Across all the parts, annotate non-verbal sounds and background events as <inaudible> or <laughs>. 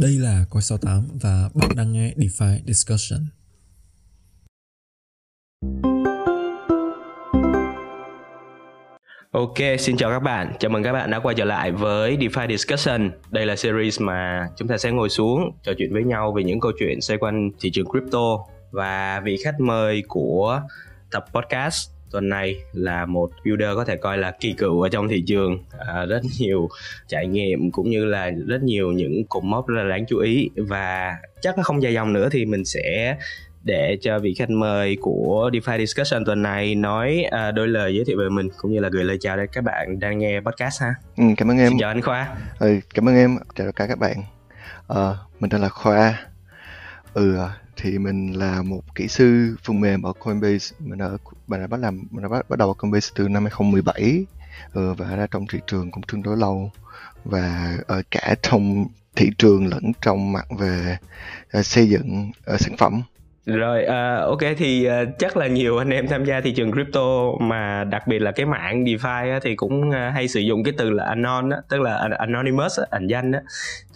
Đây là Coi 68 và bạn đang nghe DeFi Discussion. Ok, xin chào các bạn. Chào mừng các bạn đã quay trở lại với DeFi Discussion. Đây là series mà chúng ta sẽ ngồi xuống trò chuyện với nhau về những câu chuyện xoay quanh thị trường crypto và vị khách mời của tập podcast tuần này là một builder có thể coi là kỳ cựu ở trong thị trường à, rất nhiều trải nghiệm cũng như là rất nhiều những cột mốc rất là đáng chú ý và chắc là không dài dòng nữa thì mình sẽ để cho vị khách mời của DeFi Discussion tuần này nói à, đôi lời giới thiệu về mình cũng như là gửi lời chào đến các bạn đang nghe podcast ha. Ừ, cảm ơn em. Xin chào anh Khoa. Ừ, cảm ơn em. Chào tất cả các bạn. Ờ, mình tên là Khoa. Ừ, thì mình là một kỹ sư phần mềm ở Coinbase. Mình ở mình đã bắt làm mình đã bắt, bắt đầu ở Coinbase từ năm 2017 ừ, và đã trong thị trường cũng tương đối lâu. Và ở cả trong thị trường lẫn trong mặt về uh, xây dựng uh, sản phẩm rồi uh, ok thì uh, chắc là nhiều anh em tham gia thị trường crypto mà đặc biệt là cái mạng DeFi á, thì cũng uh, hay sử dụng cái từ là anon á, tức là anonymous á, ẩn danh á.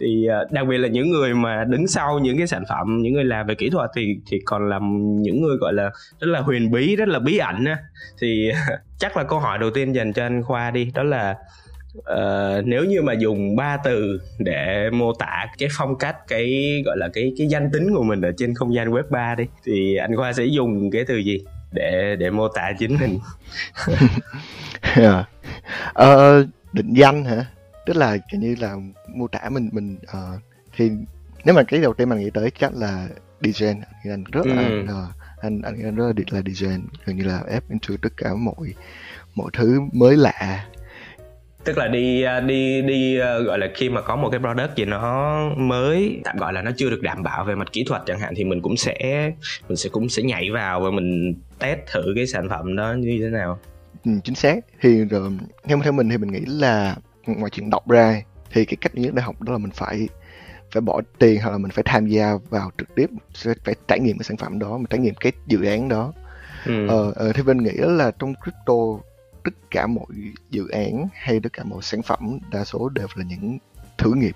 Thì uh, đặc biệt là những người mà đứng sau những cái sản phẩm, những người làm về kỹ thuật thì thì còn là những người gọi là rất là huyền bí, rất là bí ẩn á. Thì uh, <laughs> chắc là câu hỏi đầu tiên dành cho anh Khoa đi, đó là uh, nếu như mà dùng ba từ để mô tả cái phong cách cái gọi là cái cái danh tính của mình ở trên không gian web 3 đi thì anh Khoa sẽ dùng cái từ gì để để mô tả chính mình? Yeah. <laughs> uh, định danh hả? Tức là kiểu như là mô tả mình mình uh, thì nếu mà cái đầu tiên mình nghĩ tới chắc là design. Anh rất là ừ. uh, anh anh rất là là design. Gần như là ép into tất cả mọi mọi thứ mới lạ tức là đi à, đi đi à, gọi là khi mà có một cái product gì nó mới tạm gọi là nó chưa được đảm bảo về mặt kỹ thuật chẳng hạn thì mình cũng sẽ mình sẽ cũng sẽ nhảy vào và mình test thử cái sản phẩm đó như thế nào. Ừ, chính xác. Thì rồi, theo theo mình thì mình nghĩ là ngoài chuyện đọc ra thì cái cách nhất để học đó là mình phải phải bỏ tiền hoặc là mình phải tham gia vào trực tiếp phải trải nghiệm cái sản phẩm đó mình trải nghiệm cái dự án đó. Ừ. ờ, ờ, thì mình nghĩ là trong crypto tất cả mọi dự án hay tất cả mọi sản phẩm đa số đều là những thử nghiệm.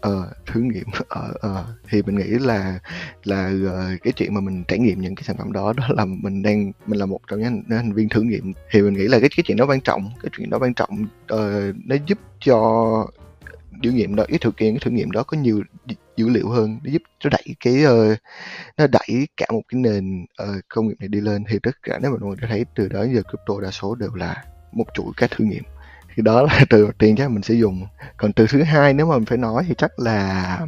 Ờ, thử nghiệm <laughs> ờ, ờ, thì mình nghĩ là là uh, cái chuyện mà mình trải nghiệm những cái sản phẩm đó đó là mình đang mình là một trong những hành viên thử nghiệm. Thì mình nghĩ là cái cái chuyện đó quan trọng cái chuyện đó quan trọng uh, nó giúp cho thử nghiệm đó cái thực hiện cái thử nghiệm đó có nhiều dữ liệu hơn nó giúp nó đẩy cái uh, nó đẩy cả một cái nền uh, công nghiệp này đi lên. Thì tất cả nếu mà mọi người thấy từ đó giờ crypto đa số đều là một chuỗi các thử nghiệm. Thì đó là <laughs> từ đầu tiên chắc mình sẽ dùng. Còn từ thứ hai nếu mà mình phải nói thì chắc là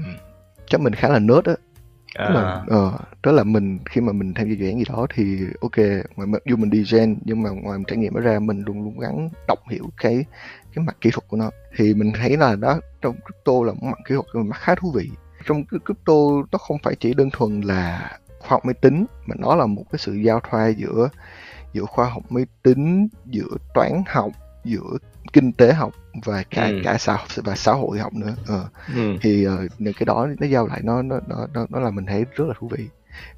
chắc mình khá là nớt á. À. Tức là, uh, tức là mình khi mà mình tham gia dự án gì đó thì ok ngoài mặc dù mình đi gen nhưng mà ngoài mình trải nghiệm nó ra mình luôn luôn gắng đọc hiểu cái cái mặt kỹ thuật của nó. Thì mình thấy là đó trong crypto là một mặt kỹ thuật mặt khá thú vị trong crypto nó không phải chỉ đơn thuần là khoa học máy tính mà nó là một cái sự giao thoa giữa giữa khoa học máy tính giữa toán học giữa kinh tế học và cả ừ. cả xã và xã hội học nữa ờ. ừ. thì uh, những cái đó nó giao lại nó nó nó nó, là mình thấy rất là thú vị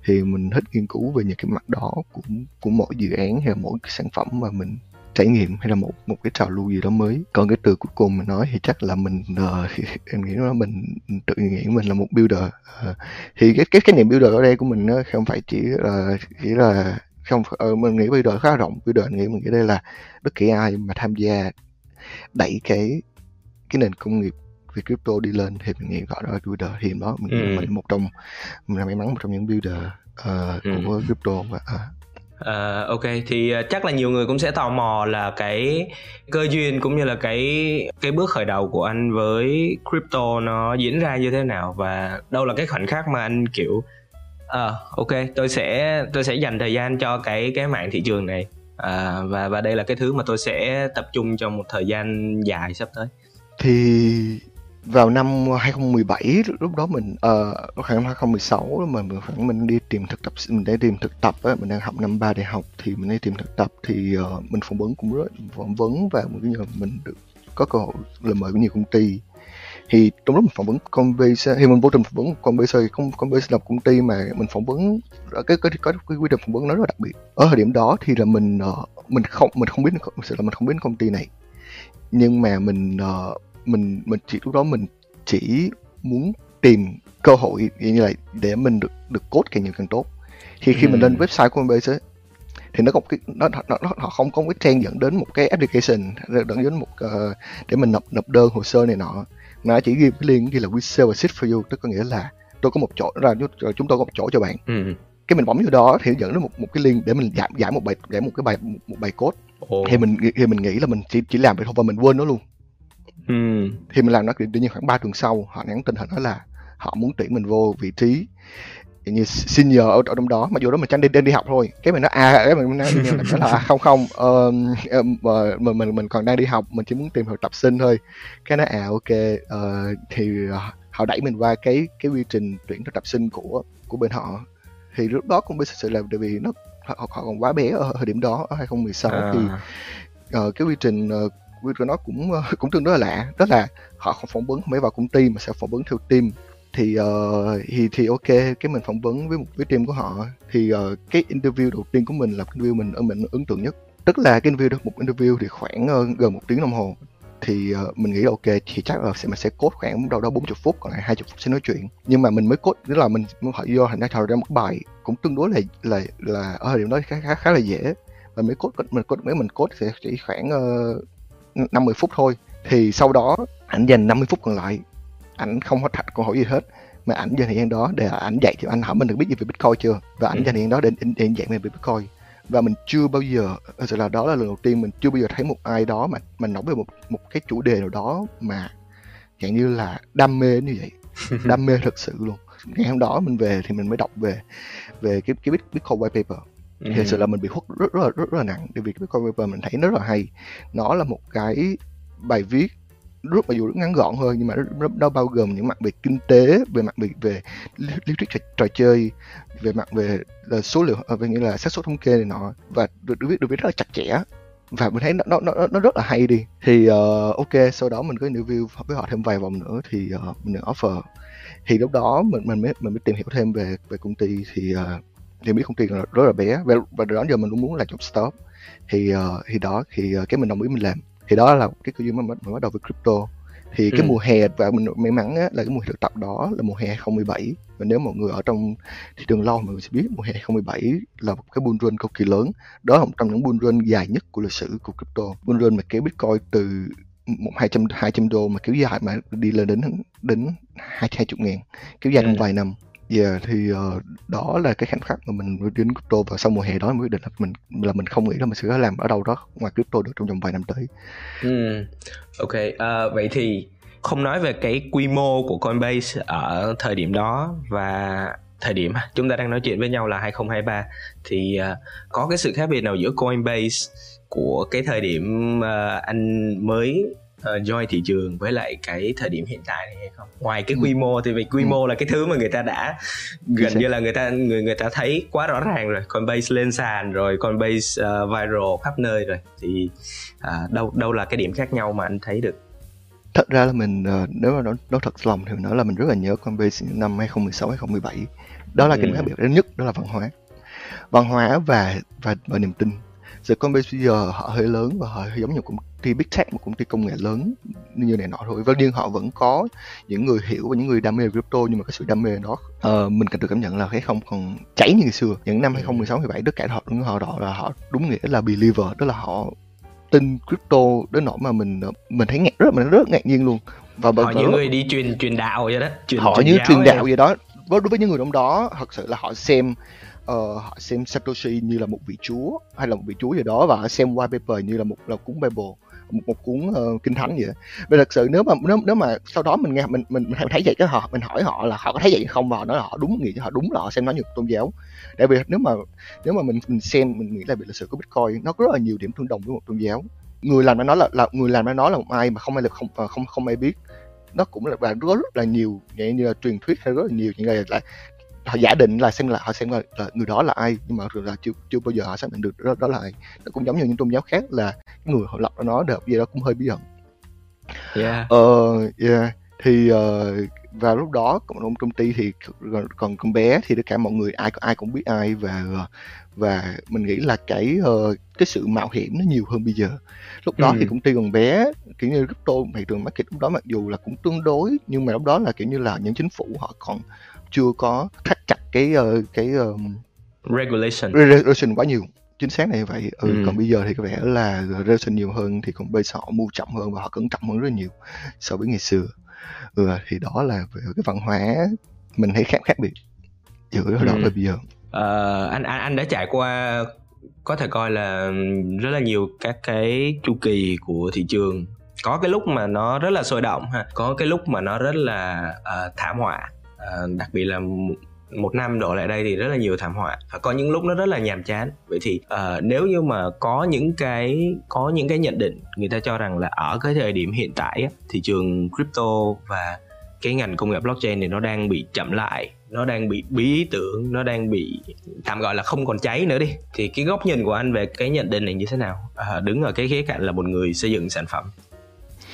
thì mình thích nghiên cứu về những cái mặt đó của của mỗi dự án hay mỗi cái sản phẩm mà mình trải nghiệm hay là một một cái trào lưu gì đó mới còn cái từ cuối cùng mình nói thì chắc là mình uh, <laughs> em nghĩ là mình tự nghĩ mình là một builder uh, thì cái cái cái niệm builder ở đây của mình nó không phải chỉ là chỉ là không uh, mình nghĩ builder khá rộng builder nghĩ mình nghĩ đây là bất kỳ ai mà tham gia đẩy cái cái nền công nghiệp về crypto đi lên thì mình nghĩ gọi đó là builder thì đó mình, ừ. mình một trong mình là may mắn một trong những builder uh, ừ. của crypto và uh, Uh, ok thì uh, chắc là nhiều người cũng sẽ tò mò là cái cơ duyên cũng như là cái cái bước khởi đầu của anh với crypto nó diễn ra như thế nào và đâu là cái khoảnh khắc mà anh kiểu à uh, ok tôi sẽ tôi sẽ dành thời gian cho cái cái mạng thị trường này. À, và và đây là cái thứ mà tôi sẽ tập trung trong một thời gian dài sắp tới. Thì vào năm 2017 lúc đó mình uh, khoảng 2016 mà mình khoảng mình đi tìm thực tập mình đang tìm thực tập á mình đang học năm ba đại học thì mình đi tìm thực tập thì uh, mình phỏng vấn cũng rất phỏng vấn và một cái nhờ mình được có cơ hội lời mời của nhiều công ty. Thì trong lúc mình phỏng vấn Coinbase thì mình vô tình phỏng vấn công Coinbase thì Coinbase là một công ty mà mình phỏng vấn cái cái có cái quy trình phỏng vấn nó rất là đặc biệt. Ở thời điểm đó thì là mình uh, mình không mình không biết sự là mình không biết công ty này. Nhưng mà mình uh, mình mình chỉ lúc đó mình chỉ muốn tìm cơ hội như là để mình được được code càng nhiều càng tốt thì khi ừ. mình lên website của Coinbase ấy, thì nó có cái nó, nó, nó họ không có cái trang dẫn đến một cái application dẫn đến một uh, để mình nộp nộp đơn hồ sơ này nọ nó chỉ ghi cái link ghi là we sell a seat for you tức có nghĩa là tôi có một chỗ ra chúng tôi có một chỗ cho bạn ừ. cái mình bấm vô đó thì dẫn đến một một cái link để mình giải giải một bài giải một cái bài một, một bài code oh. thì mình thì mình nghĩ là mình chỉ chỉ làm vậy thôi và mình quên nó luôn ừ. thì mình làm nó tự nhiên khoảng 3 tuần sau họ nhắn tin họ nói là họ muốn tuyển mình vô vị trí như senior ở, ở trong đó. Mà dù đó mình chẳng đi đi, đi học thôi. Cái mình nói à cái mình nói, nói là không không uh, mình mình mình còn đang đi học mình chỉ muốn tìm hiểu tập sinh thôi. Cái nó à ok uh, thì họ đẩy mình qua cái cái quy trình tuyển tập sinh của của bên họ. Thì lúc đó cũng biết sự là tại vì nó họ, họ còn quá bé ở thời điểm đó ở 2016 à. thì uh, cái quy trình uh, quy trình nó cũng uh, <laughs> cũng tương đối là lạ. Tức là họ không phỏng vấn không phải vào công ty mà sẽ phỏng vấn theo team. Thì uh, thì thì ok cái mình phỏng vấn với một cái team của họ thì uh, cái interview đầu tiên của mình là cái interview mình ở mình ấn tượng nhất. Tức là cái interview được một interview thì khoảng uh, gần một tiếng đồng hồ. Thì uh, mình nghĩ là ok thì chắc là sẽ mình sẽ cốt khoảng đâu đó 40 phút còn lại 20 phút sẽ nói chuyện. Nhưng mà mình mới cốt tức là mình họ hỏi vô thành ra thảo ra một bài cũng tương đối là là là ở thời điểm đó khá khá, khá là dễ. Và mới cốt mình cốt mấy mình cốt sẽ chỉ khoảng uh, 50 phút thôi. Thì sau đó anh dành 50 phút còn lại ảnh không có thạch câu hỏi gì hết mà ảnh dành thời gian đó để ảnh dạy thì anh hỏi mình được biết gì về bitcoin chưa? Và ảnh ừ. dành thời gian đó để, để, để dạy mình về bitcoin. Và mình chưa bao giờ thật sự là đó là lần đầu tiên mình chưa bao giờ thấy một ai đó mà mình nói về một một cái chủ đề nào đó mà dạng như là đam mê như vậy. <laughs> Đam mê thật sự luôn. Ngày hôm đó mình về thì mình mới đọc về về cái cái bitcoin white paper Ừ. thì thật sự là mình bị hút rất rất là rất, rất là nặng. Bởi vì cái bitcoin paper mình thấy nó rất là hay. Nó là một cái bài viết rất là dù rất ngắn gọn thôi nhưng mà nó bao gồm những mặt về kinh tế về mặt về về lý thuyết trò, trò chơi về mặt về là số liệu ờ, về nghĩa là xác suất thống kê này nọ. Và được, được viết được viết rất là chặt chẽ. Và mình thấy nó nó nó, nó rất là hay đi. Thì uh, ok sau đó mình có interview với họ thêm vài vòng nữa. Thì uh, mình được offer. Thì lúc đó mình mình mới mình mới tìm hiểu thêm về về công ty. Thì uh, thì biết công ty rất là bé. Và, và đó giờ mình cũng muốn là job stop. Thì uh, thì đó thì uh, cái mình đồng ý mình làm. Thì đó là cái cơ duyên mà mình bắt đầu với crypto. Thì cái ừ. mùa hè và mình may mắn á, là cái mùa thực tập đó là mùa hè 2017 và nếu mọi người ở trong thị trường lâu mọi người sẽ biết mùa hè 2017 là một cái bull run cực kỳ lớn. Đó là một trong những bull run dài nhất của lịch sử của crypto. Bull run mà kéo bitcoin từ một hai trăm hai trăm đô mà kéo dài mà đi lên đến đến hai hai chục ngàn kéo dài trong ừ. vài năm Yeah, thì uh, đó là cái khoảnh khắc mà mình đến crypto và sau mùa hè đó mới quyết định là mình là mình không nghĩ là mình sẽ làm ở đâu đó ngoài crypto được trong vòng vài năm tới. Ừ. Ok, uh, vậy thì không nói về cái quy mô của Coinbase ở thời điểm đó và thời điểm chúng ta đang nói chuyện với nhau là 2023 thì uh, có cái sự khác biệt nào giữa Coinbase của cái thời điểm uh, anh mới uh, join thị trường với lại cái thời điểm hiện tại này hay không? Ngoài cái ừ. quy mô thì vì quy ừ. mô là cái thứ mà người ta đã gần như là người ta người người ta thấy quá rõ ràng rồi. Coinbase lên sàn rồi Coinbase uh, viral khắp nơi rồi. Thì uh, đâu đâu là cái điểm khác nhau mà anh thấy được? Thật ra là mình uh, nếu mà nói, nói thật lòng thì nói là mình rất là nhớ Coinbase năm 2016 2017 đó là ừ. cái điểm khác biệt lớn nhất đó là văn hóa. Văn hóa và và, và niềm tin. Giờ Coinbase bây giờ họ hơi lớn và họ hơi giống như công ty big tech một công ty công nghệ lớn như này nọ thôi. Và nhưng họ vẫn có những người hiểu và những người đam mê crypto nhưng mà cái sự đam mê đó uh, mình cần được cảm nhận là cái không còn cháy như ngày xưa. Những năm 2016 17 tất cả họ đúng họ đó là họ đúng nghĩa là believer tức là họ tin crypto đến nỗi mà mình mình thấy ngạc rất mình rất ngạc nhiên luôn. Và họ những người đi truyền truyền đạo vậy đó truyền, họ truyền như truyền đạo vậy đó. Đối với những người trong đó thật sự là họ xem uh, họ xem Satoshi như là một vị chúa hay là một vị chúa gì đó và họ xem white paper như là một là cuốn Bible một, một cuốn uh, kinh thánh vậy và thật sự nếu mà nếu, nếu mà sau đó mình nghe mình mình, mình thấy vậy cái họ mình hỏi họ là họ có thấy vậy không? Và họ nói là họ đúng nghĩ họ đúng là họ xem nó như một tôn giáo. Tại vì nếu mà nếu mà mình mình xem mình nghĩ là về lịch sử của bitcoin nó có rất là nhiều điểm tương đồng với một tôn giáo. Người làm nó là, là người làm nó là một ai mà không ai được không ờ, không không ai biết. Nó cũng là và rất, rất là nhiều như là truyền thuyết hay rất là nhiều những cái là họ giả định là xem là họ xem là, là người đó là ai nhưng mà là chưa chưa bao giờ họ xác định được đó, đó là ai. Nó cũng giống như những tôn giáo khác là người họ lập ra nó được gì đó cũng hơi bí ẩn. Yeah. Ờ yeah thì uh, và lúc đó cộng công ty thì còn, còn con bé thì tất cả mọi người ai ai cũng biết ai và và mình nghĩ là cái uh, cái sự mạo hiểm nó nhiều hơn bây giờ. Lúc đó ừ. thì công ty còn bé kiểu như crypto thị trường market lúc đó mặc dù là cũng tương đối nhưng mà lúc đó là kiểu như là những chính phủ họ còn chưa có thắt chặt cái uh, cái um, regulation. regulation quá nhiều. Chính xác như vậy. Ừ, Ừ. còn bây giờ thì có vẻ là regulation nhiều hơn thì còn bây giờ họ mua chậm hơn và họ cẩn trọng hơn rất nhiều so với ngày xưa. Ừ, thì đó là về cái văn hóa mình thấy khác khác biệt giữa hồi đó Ừ. và bây giờ. Ờ, anh anh anh đã trải qua có thể coi là rất là nhiều các cái chu kỳ của thị trường. Có cái lúc mà nó rất là sôi động ha có cái lúc mà nó rất là ờ, thảm họa À, đặc biệt là một- năm đổ lại đây thì rất là nhiều thảm họa. Và có những lúc nó rất là nhàm chán. Vậy thì uh, nếu như mà có những cái có những cái nhận định người ta cho rằng là ở cái thời điểm hiện tại thị trường crypto và cái ngành công nghiệp blockchain thì nó đang bị chậm lại nó đang bị bí ý tưởng nó đang bị tạm gọi là không còn cháy nữa đi thì cái góc nhìn của anh về cái nhận định này như thế nào? À, đứng ở cái khía cạnh là một người xây dựng sản phẩm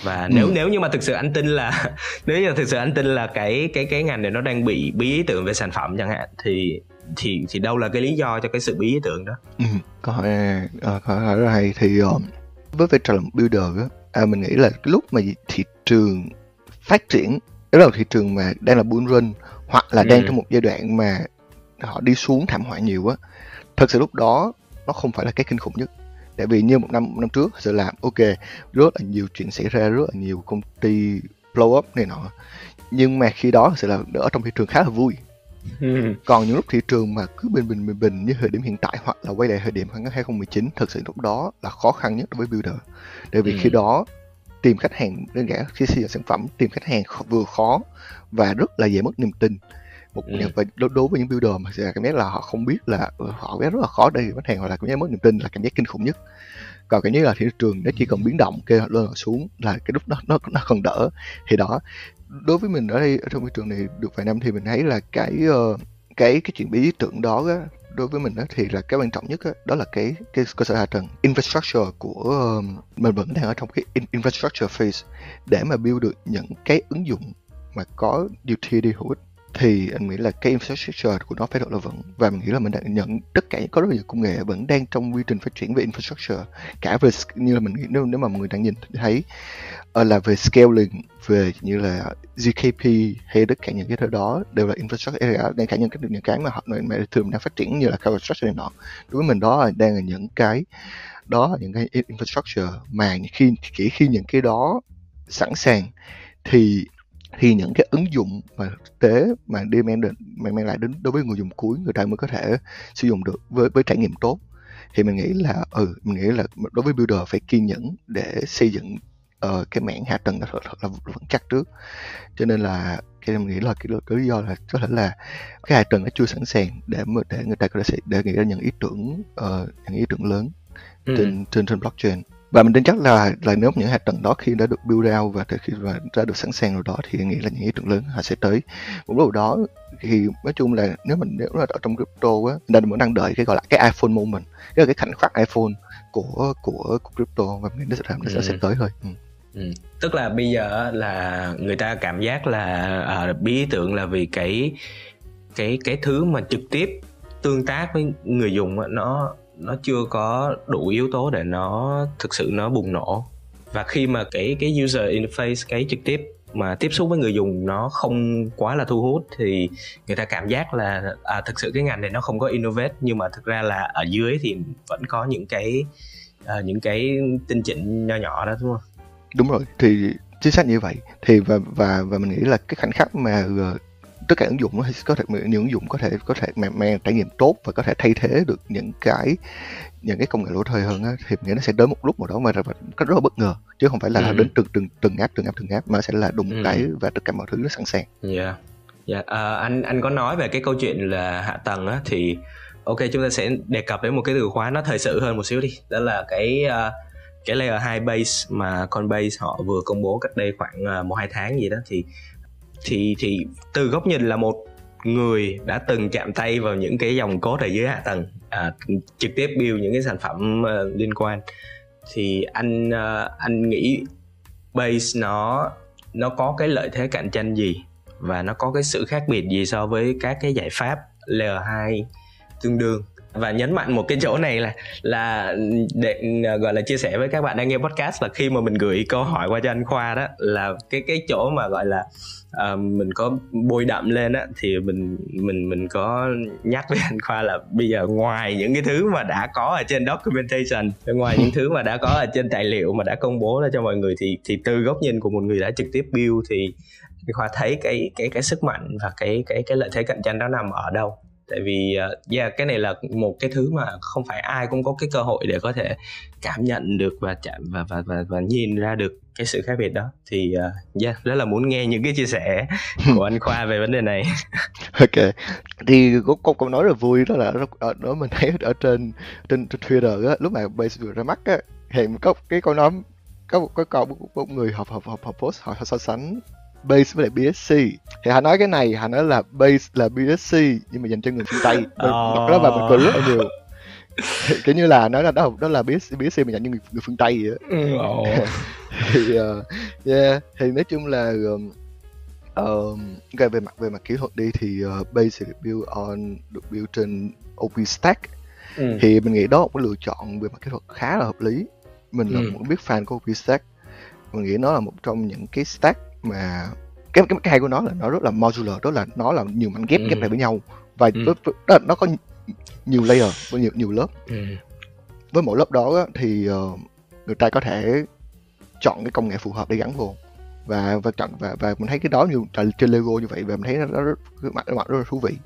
và nếu Ừ. nếu như mà thực sự anh tin là <laughs> nếu như thực sự anh tin là cái cái cái ngành này nó đang bị bí ý tưởng về sản phẩm chẳng hạn thì thì thì đâu là cái lý do cho cái sự bí ý tưởng đó ừ. câu hỏi này ờ, câu hỏi rất là hay thì ờ, với vai trò là một builder á à, mình nghĩ là cái lúc mà thị trường phát triển đó là thị trường mà đang là bull run hoặc là đang Ừ. trong một giai đoạn mà họ đi xuống thảm họa nhiều á thật sự lúc đó nó không phải là cái kinh khủng nhất tại vì như một năm một năm trước sự làm ok rất là nhiều chuyện xảy ra rất là nhiều công ty blow up này nọ. Nhưng mà khi đó sẽ là ở trong thị trường khá là vui. Còn những lúc thị trường mà cứ bình bình bình bình như thời điểm hiện tại hoặc là quay lại thời điểm khoảng 2019 thật sự lúc đó là khó khăn nhất đối với builder. Tại vì Ừ. khi đó tìm khách hàng đơn giản khi xây dựng sản phẩm tìm khách hàng vừa khó và rất là dễ mất niềm tin một Ừ. và đối, đối với những builder mà sẽ cảm giác là họ không biết là ừ, họ cảm giác rất là khó đây khách hàng hoặc là cảm giác mất niềm tin là cảm giác kinh khủng nhất. Còn cảm giác là thị trường nó chỉ cần biến động kêu lên hoặc xuống là cái lúc đó nó nó còn đỡ. Thì đó đối với mình ở đây trong thị trường này được vài năm thì mình thấy là cái ờ, cái cái chuyện bí tưởng đó á, đối với mình đó thì là cái quan trọng nhất á, đó là cái cái cơ sở hạ tầng infrastructure của ờ, mình vẫn đang ở trong cái in- infrastructure phase để mà build được những cái ứng dụng mà có utility hữu ích thì anh nghĩ là cái infrastructure của nó phải rất là vững. Và mình nghĩ là mình đã nhận tất cả có rất nhiều công nghệ vẫn đang trong quy trình phát triển về infrastructure, cả về như là mình nghĩ nếu nếu mà mọi người đang nhìn thấy ờ, là về scaling, về như là ZKP hay tất cả những cái thứ đó đều là infrastructure area đang cả những cái những cái mà họ mà thường đang phát triển như là cloud structure này nọ. Đối với mình đó là đang là những cái, đó là những cái infrastructure mà khi chỉ khi những cái đó sẵn sàng thì thì những cái ứng dụng mà thực tế mà mang đến mang, mang lại đến đối với người dùng cuối người ta mới có thể sử dụng được với với trải nghiệm tốt. Thì mình nghĩ là ừ mình nghĩ là đối với builder phải kiên nhẫn để xây dựng ờ, cái mảng hạ tầng thật, thật là vững chắc trước. Cho nên là cái mình nghĩ là cái, cái lý do là có thể là cái hạ tầng nó chưa sẵn sàng để mà để người ta có thể để nghĩ ra những ý tưởng ờ, những ý tưởng lớn Ừ. trên trên trên blockchain và mình tin chắc là là nếu những hạt tầng đó khi đã được build out và khi và đã được sẵn sàng rồi đó thì nghĩ là những ý tưởng lớn họ sẽ tới một lúc đó thì nói chung là nếu mình nếu là ở trong crypto á ta vẫn đang đợi cái gọi là cái iPhone moment cái là cái khoảnh khắc iPhone của của, của crypto và mình nghĩ nó sẽ nó sẽ, Ừ. sẽ tới thôi ừ. Ừ. tức là bây giờ là người ta cảm giác là à, bí ý tưởng là vì cái cái cái thứ mà trực tiếp tương tác với người dùng nó nó chưa có đủ yếu tố để nó thực sự nó bùng nổ và khi mà cái cái user interface cái trực tiếp mà tiếp xúc với người dùng nó không quá là thu hút thì người ta cảm giác là à, thực sự cái ngành này nó không có innovate nhưng mà thực ra là ở dưới thì vẫn có những cái à, những cái tinh chỉnh nho nhỏ đó đúng không? đúng rồi thì chính xác như vậy thì và và và mình nghĩ là cái khoảnh khắc mà ờ, tất cả ứng dụng nó có thể những ứng dụng có thể có thể mang, mang trải nghiệm tốt và có thể thay thế được những cái những cái công nghệ lỗi thời hơn á, thì mình nghĩ nó sẽ đến một lúc nào đó mà rất rất là bất ngờ chứ không phải là Ừ. đến từng từng từng áp từng áp từng áp mà sẽ là đùng Ừ. cái và tất cả mọi thứ nó sẵn sàng Dạ. Dạ, à, anh anh có nói về cái câu chuyện là hạ tầng á thì ok chúng ta sẽ đề cập đến một cái từ khóa nó thời sự hơn một xíu đi. Đó là cái à, cái layer 2 base mà Coinbase họ vừa công bố cách đây khoảng à, một hai tháng gì đó thì thì thì từ góc nhìn là một người đã từng chạm tay vào những cái dòng code ở dưới hạ tầng à, trực tiếp build những cái sản phẩm uh, liên quan. Thì anh uh, anh nghĩ base nó nó có cái lợi thế cạnh tranh gì và nó có cái sự khác biệt gì so với các cái giải pháp layer 2 tương đương? Và nhấn mạnh một cái chỗ này là là để ờ, gọi là chia sẻ với các bạn đang nghe podcast là khi mà mình gửi câu hỏi qua cho anh khoa đó là cái cái chỗ mà gọi là uh, mình có bôi đậm lên á thì mình mình mình có nhắc với anh khoa là bây giờ ngoài những cái thứ mà đã có ở trên documentation ngoài những thứ mà đã có ở trên tài liệu mà đã công bố ra cho mọi người thì thì từ góc nhìn của một người đã trực tiếp build thì anh khoa thấy cái cái cái sức mạnh và cái cái cái lợi thế cạnh tranh đó nằm ở đâu? Tại vì uh, yeah, cái này là một cái thứ mà không phải ai cũng có cái cơ hội để có thể cảm nhận được và chạm và và và, và nhìn ra được cái sự khác biệt đó. Thì uh, yeah, rất là muốn nghe những cái chia sẻ <laughs> của anh Khoa về vấn đề này. Ok. Thì có câu câu nói là vui đó là ở đó mình thấy ở trên trên, trên Twitter á lúc mà base vừa ra mắt á thì có cái câu nói có có câu một người học học học học post họ so sánh base với lại BSC thì họ nói cái này họ nói là base là BSC nhưng mà dành cho người phương Tây <laughs> oh. đó và mình cười rất là nhiều <laughs> kiểu như là nói là đó đó là BSC, BSC mà dành cho người, người phương Tây vậy oh. <laughs> thì uh, yeah thì nói chung là um, um, về mặt về mặt kỹ thuật đi thì uh, base được build on được build trên OpenStack ừ. thì mình nghĩ đó một cái lựa chọn về mặt kỹ thuật khá là hợp lý mình là ừ. một big fan của OpenStack mình nghĩ nó là một trong những cái stack mà cái cái cái hay của nó là nó rất là modular đó là nó là nhiều mảnh ghép ừ. ghép lại với nhau. Và ừ. đó, nó có nhiều layer với nhiều nhiều lớp. Ừ. với mỗi lớp đó thì uh, người ta có thể chọn cái công nghệ phù hợp để gắn vô. Và và chọn và và mình thấy cái đó như trên Lego như vậy và mình thấy nó, nó rất cái mặt mặt rất là thú vị.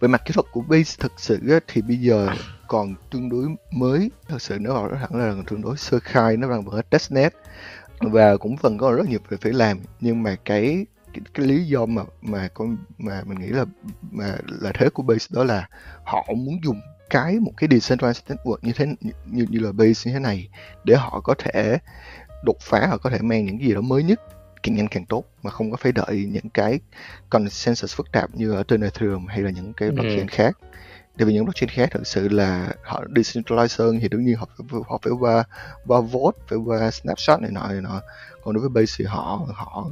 Về mặt kỹ thuật của base thực sự thì bây giờ còn tương đối mới. Thật sự nó nói thẳng là tương đối sơ khai nó đang vừa testnet và cũng vẫn có rất nhiều việc phải làm nhưng mà cái cái, cái lý do mà mà con mà mình nghĩ là mà là thế của base đó là họ muốn dùng cái một cái decentralized network như thế như như là base như thế này để họ có thể đột phá họ có thể mang những gì đó mới nhất càng nhanh càng tốt mà không có phải đợi những cái consensus phức tạp như ở trên Ethereum hay là những cái blockchain ừ. khác tại vì những blockchain khác thực sự là họ decentralized hơn thì đương nhiên họ phải, họ phải qua qua vote phải qua snapshot này nọ này nọ. Còn đối với base thì họ họ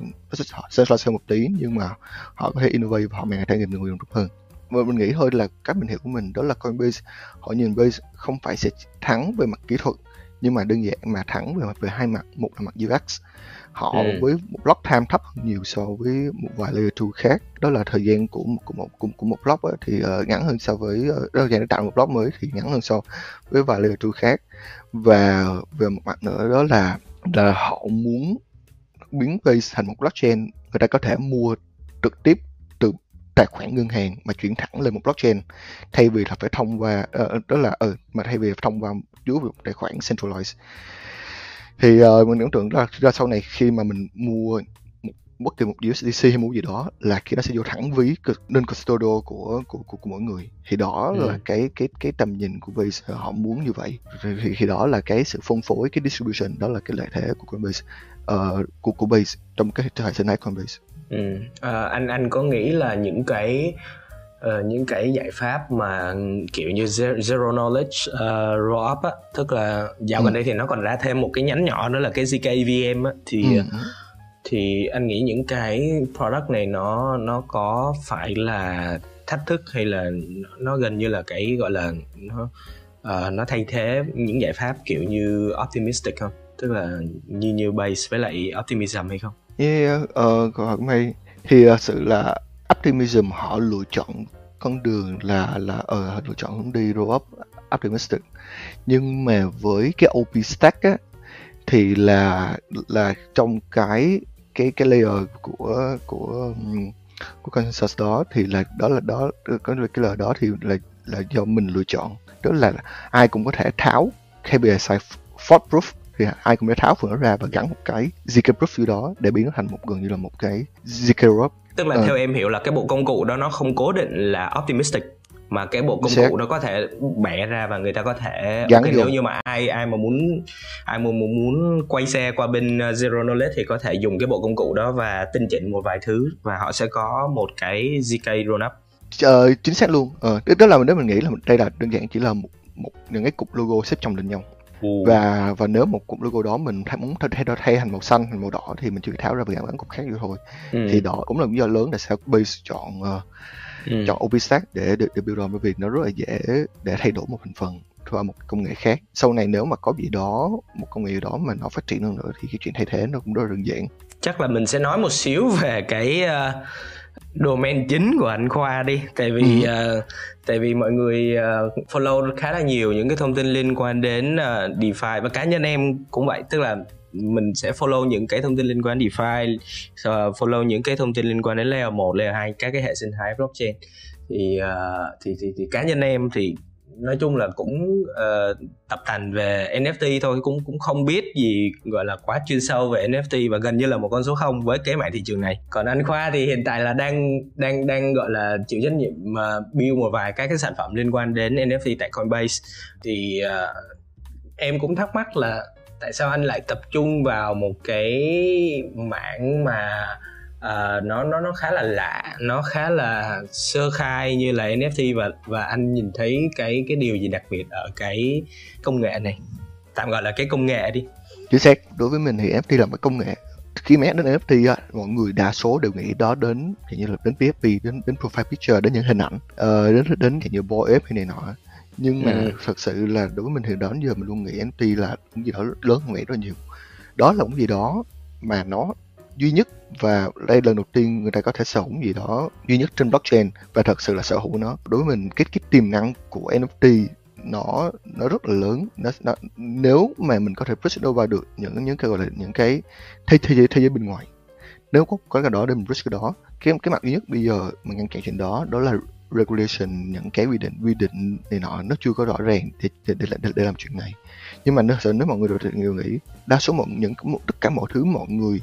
họ centralized hơn một tí nhưng mà họ có thể innovate và họ mang trải nghiệm người dùng tốt hơn. Và mình nghĩ thôi là cách mình hiểu của mình đó là Coinbase họ nhìn base không phải sẽ thắng về mặt kỹ thuật nhưng mà đơn giản mà thắng về mặt về hai mặt một là mặt UX họ ừ. với một block time thấp hơn nhiều so với một vài layer 2 khác. Đó là thời gian của một của một của, của một block ấy, thì uh, ngắn hơn so với uh, thời gian để tạo một block mới thì ngắn hơn so với vài layer 2 khác. Và về một mặt nữa đó là là họ muốn biến base thành một blockchain. Người ta có thể mua trực tiếp từ tài khoản ngân hàng mà chuyển thẳng lên một blockchain thay vì là phải thông qua uh, đó là uh, mà thay vì thông qua dưới một tài khoản centralized thì uh, mình tưởng tượng ra, ra sau này khi mà mình mua một, bất kỳ một USDC hay mua gì đó là khi nó sẽ vô thẳng ví nên custodial của của, của của mỗi người thì đó ừ. là cái cái cái tầm nhìn của Base họ muốn như vậy thì, thì đó là cái sự phân phối cái distribution đó là cái lợi thế của Coinbase uh, của của Base trong cái hệ sinh thái Coinbase. Ừ. À, anh anh có nghĩ là những cái uh, những cái giải pháp mà kiểu như zero knowledge uh, roll up á tức là dạo ừ. gần đây thì nó còn ra thêm một cái nhánh nhỏ nữa là cái zkVM á thì ừ. thì anh nghĩ những cái product này nó nó có phải là thách thức hay là nó gần như là cái gọi là nó uh, nó thay thế những giải pháp kiểu như optimistic không tức là như như base với lại optimism hay không? Yeah, uh, câu hỏi hay thì uh, sự là optimism họ lựa chọn con đường là là ở ừ, lựa chọn hướng đi roll up optimistic. Nhưng mà với cái OP stack á thì là là trong cái cái cái layer của của của consensus đó thì là đó là đó có cái lời đó thì là là do mình lựa chọn. Đó là ai cũng có thể tháo KPI side fault proof thì ai cũng sẽ tháo phần nó ra và gắn một cái zk proof vô đó để biến nó thành một gần như là một cái zk rope tức là ừ. theo em hiểu là cái bộ công cụ đó nó không cố định là optimistic mà cái bộ công cụ nó có thể bẻ ra và người ta có thể Gắn okay, nếu như mà ai ai mà muốn ai mà muốn, muốn quay xe qua bên uh, zero knowledge thì có thể dùng cái bộ công cụ đó và tinh chỉnh một vài thứ và họ sẽ có một cái zk roll up ờ, chính xác luôn. Ờ, đó là nếu mình nghĩ là đây là đơn giản chỉ là một, một những cái cục logo xếp chồng lên nhau và và nếu một cụm logo đó mình muốn thay thay thành màu xanh thành màu đỏ thì mình chỉ tháo ra và gắn cục khác vô thôi ừ. thì đó cũng là lý do lớn là sao base chọn uh, ừ. chọn OpenStack để để, để build on bởi vì nó rất là dễ để thay đổi một thành phần qua một công nghệ khác sau này nếu mà có gì đó một công nghệ gì đó mà nó phát triển hơn nữa thì cái chuyện thay thế nó cũng rất là đơn giản chắc là mình sẽ nói một xíu về cái uh, domain chính của anh khoa đi. Tại vì ừ. uh, tại vì mọi người uh, follow khá là nhiều những cái thông tin liên quan đến uh, DeFi và cá nhân em cũng vậy. Tức là mình sẽ follow những cái thông tin liên quan đến DeFi uh, follow những cái thông tin liên quan đến layer 1, layer 2 các cái hệ sinh thái blockchain. Thì, uh, thì thì thì cá nhân em thì nói chung là cũng uh, tập thành về NFT thôi cũng cũng không biết gì gọi là quá chuyên sâu về NFT và gần như là một con số không với cái mảng thị trường này. Còn anh Khoa thì hiện tại là đang đang đang gọi là chịu trách nhiệm uh, build một vài các cái sản phẩm liên quan đến NFT tại Coinbase. Thì uh, em cũng thắc mắc là tại sao anh lại tập trung vào một cái mảng mà uh, nó nó nó khá là lạ nó khá là sơ khai như là NFT và và anh nhìn thấy cái cái điều gì đặc biệt ở cái công nghệ này. Tạm gọi là cái công nghệ đi. Chính xác đối với mình thì NFT là một công nghệ. Khi mà đến NFT á, mọi người đa số đều nghĩ đó đến như là đến PFP đến đến profile picture đến những hình ảnh uh, đến đến kiểu như boy hay này nọ. Nhưng mà ừ. thật sự là đối với mình thì đó đến giờ mình luôn nghĩ NFT là cái gì đó lớn hơn vậy rất nhiều. Đó là một gì đó mà nó duy nhất và đây lần đầu tiên người ta có thể sở hữu gì đó duy nhất trên blockchain và thật sự là sở hữu nó. Đối với mình cái cái tiềm năng của NFT nó nó rất là lớn. Nó, nó nếu mà mình có thể push it over được những những cái gọi là những cái thế thế giới thế giới bên ngoài nếu có có cái đó để mình push cái đó cái cái mặt duy nhất bây giờ mà ngăn chặn chuyện đó đó là regulation những cái quy định quy định này nọ nó chưa có rõ ràng để để, để, để, để làm chuyện này. Nhưng mà nếu, nếu mọi người đều, đều nghĩ đa số mọi những tất cả mọi thứ mọi người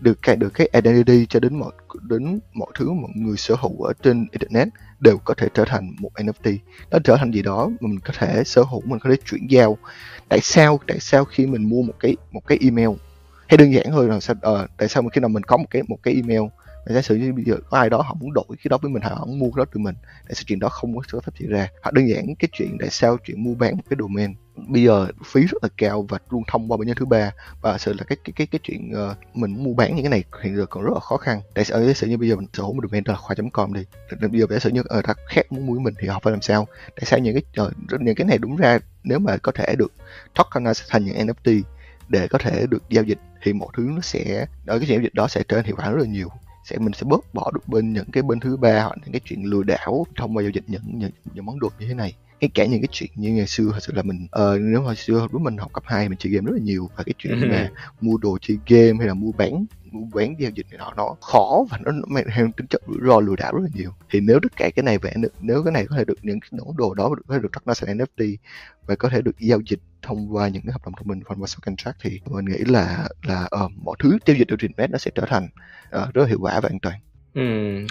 được cái được cái identity cho đến mọi đến mọi thứ mọi người sở hữu ở trên internet đều có thể trở thành một NFT nó trở thành gì đó mà mình có thể sở hữu mình có thể chuyển giao. Tại sao tại sao khi mình mua một cái một cái email? Hay đơn giản thôi là sao uh, tại sao khi nào mình có một cái một cái email giả sử như bây giờ có ai đó họ muốn đổi cái đó với mình họ muốn mua cái đó từ mình tại sao chuyện đó không có sự phát triển ra. Hoặc đơn giản cái chuyện tại sao chuyện mua bán một cái domain. Bây giờ phí rất là cao và luôn thông qua bệnh nhân thứ ba. Và sự là cái cái cái cái chuyện uh, mình mua bán những cái này hiện giờ còn rất là khó khăn. Tại sao? Giả sử như bây giờ mình sở hữu một domain là khoa.com đi bây giờ giả sử như ờ, ở uh, khác muốn mua mình thì họ phải làm sao? Tại sao những cái uh, những cái này đúng ra nếu mà có thể được tokenize thành những NFT để có thể được giao dịch thì mọi thứ nó sẽ ở cái giao dịch đó sẽ trở nên hiệu quả rất là nhiều sẽ mình sẽ bớt bỏ được bên những cái bên thứ ba hoặc những cái chuyện lừa đảo thông qua giao dịch những những, những món đồ như thế này ngay cả những cái chuyện như ngày xưa thật sự là mình uh, nếu hồi xưa lúc mình học cấp 2 mình chơi game rất là nhiều và cái chuyện là <laughs> mua đồ chơi game hay là mua bán mua bán giao dịch này nọ nó khó và nó mang theo tính chất rủi ro lừa đảo rất là nhiều. Thì nếu tất cả cái này được nếu cái này có thể được những cái món đồ đó có thể được cắt nó thành NFT và có thể được giao dịch thông qua những cái hợp đồng thông minh thông qua smart contract thì mình nghĩ là là uh, mọi thứ giao dịch trên internet nó sẽ trở thành uh, rất là hiệu quả và an toàn Ừ,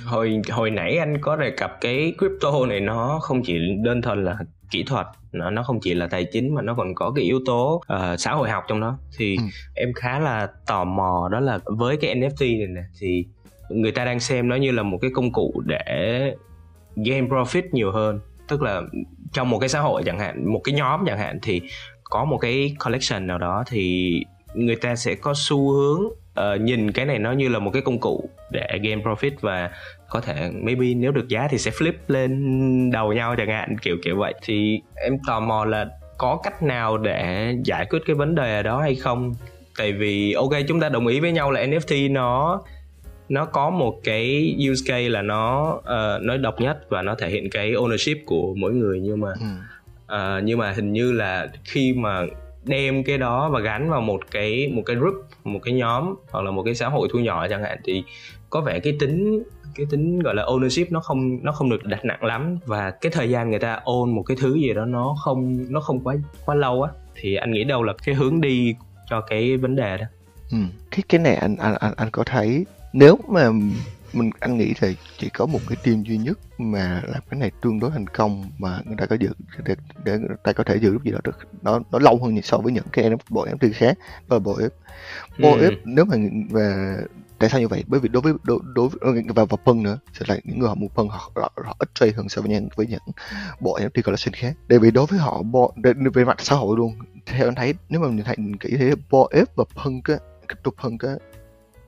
hồi hồi nãy anh có đề cập cái crypto này nó không chỉ đơn thuần là kỹ thuật nó nó không chỉ là tài chính mà nó còn có cái yếu tố uh, xã hội học trong đó thì ừ. em khá là tò mò đó là với cái NFT này nè thì người ta đang xem nó như là một cái công cụ để gain profit nhiều hơn tức là trong một cái xã hội chẳng hạn một cái nhóm chẳng hạn thì có một cái collection nào đó thì người ta sẽ có xu hướng uh, nhìn cái này nó như là một cái công cụ để gain profit và có thể maybe nếu được giá thì sẽ flip lên đầu nhau chẳng hạn kiểu kiểu vậy thì em tò mò là có cách nào để giải quyết cái vấn đề đó hay không tại vì ok chúng ta đồng ý với nhau là NFT nó nó có một cái use case là nó uh, nó độc nhất và nó thể hiện cái ownership của mỗi người nhưng mà ừ. uh, nhưng mà hình như là khi mà đem cái đó và gắn vào một cái một cái group, một cái nhóm hoặc là một cái xã hội thu nhỏ chẳng hạn thì có vẻ cái tính cái tính gọi là ownership nó không nó không được đặt nặng lắm và cái thời gian người ta own một cái thứ gì đó nó không nó không quá quá lâu á, thì anh nghĩ đâu là cái hướng đi cho cái vấn đề đó ừ. cái cái này anh anh anh anh có thấy nếu mà mình anh nghĩ thì chỉ có một cái team duy nhất mà làm cái này tương đối thành công mà người ta có giữ để, để người ta có thể giữ được gì đó nó nó lâu hơn so với những cái bộ NFT khác đó là bộ F bộ ừ. F nếu mà về tại sao như vậy? Bởi vì đối với đối, đối với và và phân nữa sẽ là những người họ mua phân họ, họ, họ ít trade hơn so với những với những bộ NFT collection khác. Tại vì đối với họ bộ về mặt xã hội luôn theo anh thấy nếu mà mình thấy kỹ thì Boef và Punk á crypto Punk á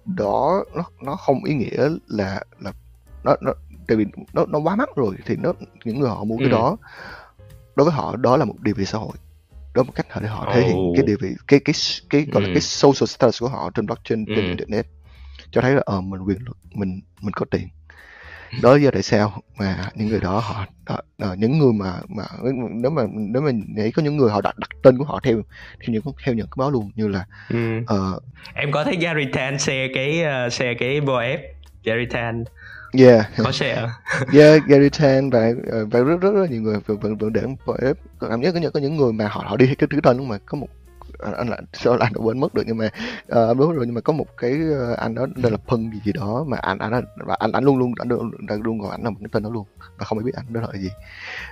đó nó nó không ý nghĩa là là nó nó tại vì nó nó quá mắc rồi thì nó những người họ mua cái Ừ. đó đối với họ đó là một địa vị xã hội đó là một cách họ để họ thể hiện cái địa vị cái cái cái gọi là Ừ. cái social status của họ trên blockchain trên Ừ. internet cho thấy là ờ mình quyền lực mình mình có tiền đó do tại sao mà những người đó họ, họ, họ những người mà mà nếu mà nếu mà nghĩ có những người họ đặt đặt tên của họ theo theo những theo những cái báo luôn như là Ừ. ờ em có thấy Gary Tan share cái uh, share cái BOF Gary Tan? Yeah. Có share. <laughs> Yeah Gary Tan và và rất rất, rất nhiều người vẫn vẫn vẫn để còn em nhớ có những có những người mà họ họ đi cái thứ tên luôn mà có một anh là sao anh đã quên mất được nhưng mà ờ, anh đúng rồi nhưng mà có một cái ờ, anh đó đây là Pân gì gì đó mà anh anh và anh anh luôn luôn anh luôn, luôn, gọi anh là một cái tên đó luôn và không ai biết anh đó là gì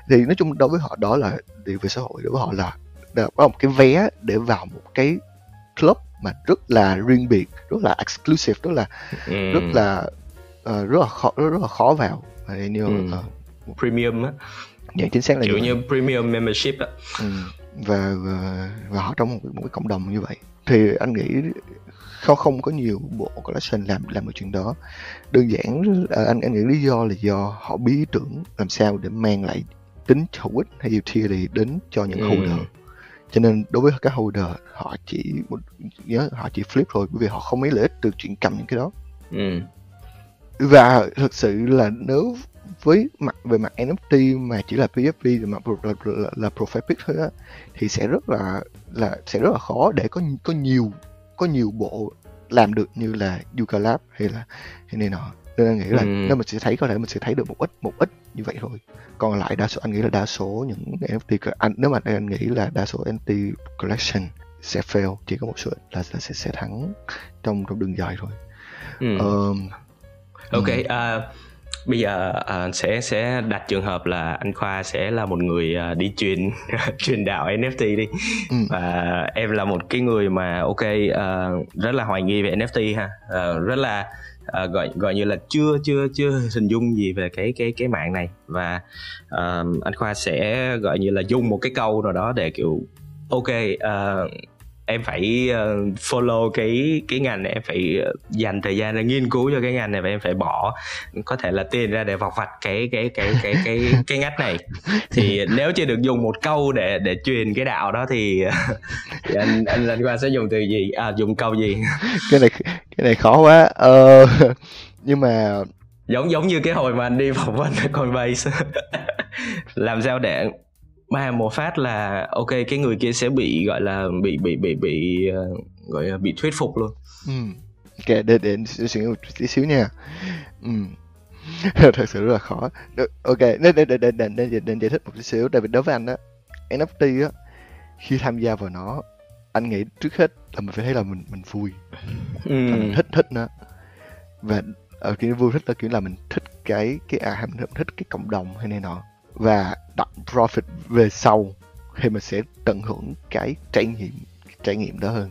thì nói chung đối với họ đó là địa vị xã hội đối với họ là là một cái vé để vào một cái club mà rất là riêng biệt rất là exclusive rất là ừ. rất là ờ, rất là khó rất, rất là khó vào và như Ừ. ờ, premium á dạ chính xác là kiểu như, như premium membership á ừ. Và, và và họ trong một, một cái cộng đồng như vậy thì anh nghĩ không không có nhiều bộ collection làm làm được chuyện đó đơn giản ờ, anh anh nghĩ lý do là do họ bí ý tưởng làm sao để mang lại tính hữu ích hay utility đến cho những Ừ. holder cho nên đối với các holder họ chỉ một nhớ họ chỉ flip thôi bởi vì họ không mấy lợi ích từ chuyện cầm những cái đó ừ. và thực sự là nếu với mặt về mặt NFT mà chỉ là PFP mà pro- là, là, là profile pic thôi á thì sẽ rất là là sẽ rất là khó để có có nhiều có nhiều bộ làm được như là Yuga Lab hay là hay này nọ nên anh nghĩ là Ừ. nếu mình sẽ thấy có thể mình sẽ thấy được một ít một ít như vậy thôi còn lại đa số anh nghĩ là đa số những NFT anh nếu mà anh nghĩ là đa số NFT collection sẽ fail chỉ có một số là, là sẽ sẽ thắng trong trong đường dài thôi Ừ. Ờm, ok ừ. Bây giờ à, sẽ sẽ đặt trường hợp là anh khoa sẽ là một người à, đi truyền <laughs> truyền đạo NFT đi. Ừ. và em là một cái người mà ok à, rất là hoài nghi về NFT ha. À, rất là à, gọi gọi như là chưa chưa chưa hình dung gì về cái cái cái mạng này. Và à, anh khoa sẽ gọi như là dùng một cái câu nào đó để kiểu ok à, em phải ờ, follow cái cái ngành này em phải ờ, dành thời gian để nghiên cứu cho cái ngành này và em phải bỏ có thể là tiền ra để vọc vạch cái cái cái cái cái cái ngách này. Thì nếu chưa được dùng một câu để để truyền cái đạo đó thì, <laughs> thì anh anh anh qua sẽ dùng từ gì? À dùng câu gì? Cái này cái này khó quá. Ờ, <laughs> nhưng mà giống giống như cái hồi mà anh đi phỏng vấn ở Coinbase. <laughs> Làm sao để mà một phát là ok cái người kia sẽ bị gọi là bị bị bị bị ờ, gọi là bị thuyết phục luôn. Ừ, ok để để suy nghĩ một tí xíu nha. Ừ. <laughs> thật sự rất là khó. Được, ok để để để để để, để, để giải thích một tí xíu. Tại vì đối với anh á NFT á khi tham gia vào nó anh nghĩ trước hết là mình phải thấy là mình mình vui. Ừ. là mình thích thích nó. Và ở kiểu vui thích là kiểu là mình thích cái cái à mình thích cái cộng đồng hay này nọ và đặt profit về sau thì mình sẽ tận hưởng cái trải nghiệm trải nghiệm đó hơn.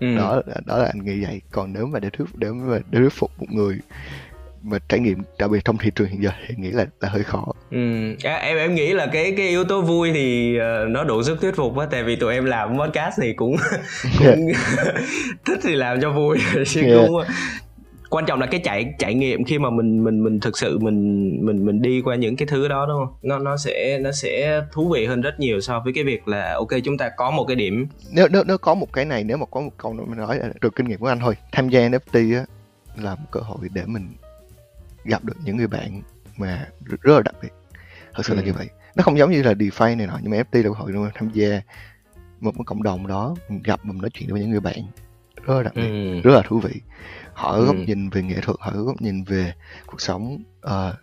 Ừ. đó là- đó là anh nghĩ vậy. Còn nếu mà để thuyết để mà để thuyết phục một người mà trải nghiệm đặc biệt trong thị trường hiện giờ thì nghĩ là là hơi khó. Ừ, à, em em nghĩ là cái cái yếu tố vui thì ờ, nó đủ sức thuyết phục á tại vì tụi em làm podcast thì cũng <laughs> cũng <laughs> thích thì làm cho vui. <laughs> Chứ Yeah. cũng quan trọng là cái trải trải nghiệm khi mà mình mình mình thực sự mình mình mình đi qua những cái thứ đó đúng không? Nó nó sẽ nó sẽ thú vị hơn rất nhiều so với cái việc là ok chúng ta có một cái điểm. Nếu nếu nếu có một cái này nếu mà có một câu mình nói là từ kinh nghiệm của anh thôi. Tham gia NFT á là một cơ hội để mình gặp được những người bạn mà rất, là đặc biệt. Thật sự là Ừ. như vậy. Nó không giống như là DeFi này nọ nhưng mà NFT là cơ hội tham gia một cái cộng đồng đó mình gặp mình nói chuyện với những người bạn rất là đặc biệt ừ. rất là thú vị họ góc Ừ. nhìn về nghệ thuật họ ở góc nhìn về cuộc sống ờ,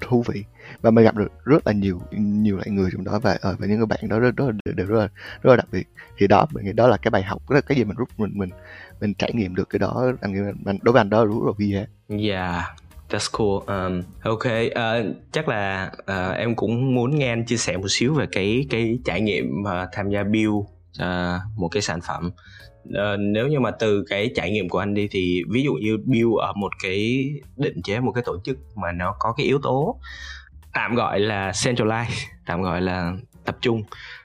thú vị và mình gặp được rất là nhiều nhiều loại người trong đó và ờ, và những người bạn đó rất rất là đều rất là rất là đặc biệt thì đó mình nghĩ đó là cái bài học đó là cái gì mình rút mình mình mình trải nghiệm được cái đó anh nghĩ mình đối với anh đó là rất là vi giá Yeah, that's cool. Um, ok, ờ, chắc là ờ, em cũng muốn nghe anh chia sẻ một xíu về cái cái trải nghiệm ờ, tham gia build ờ, một cái sản phẩm. Ờ, nếu như mà từ cái trải nghiệm của anh đi thì ví dụ như build ở một cái định chế một cái tổ chức mà nó có cái yếu tố tạm gọi là centralized, tạm gọi là tập trung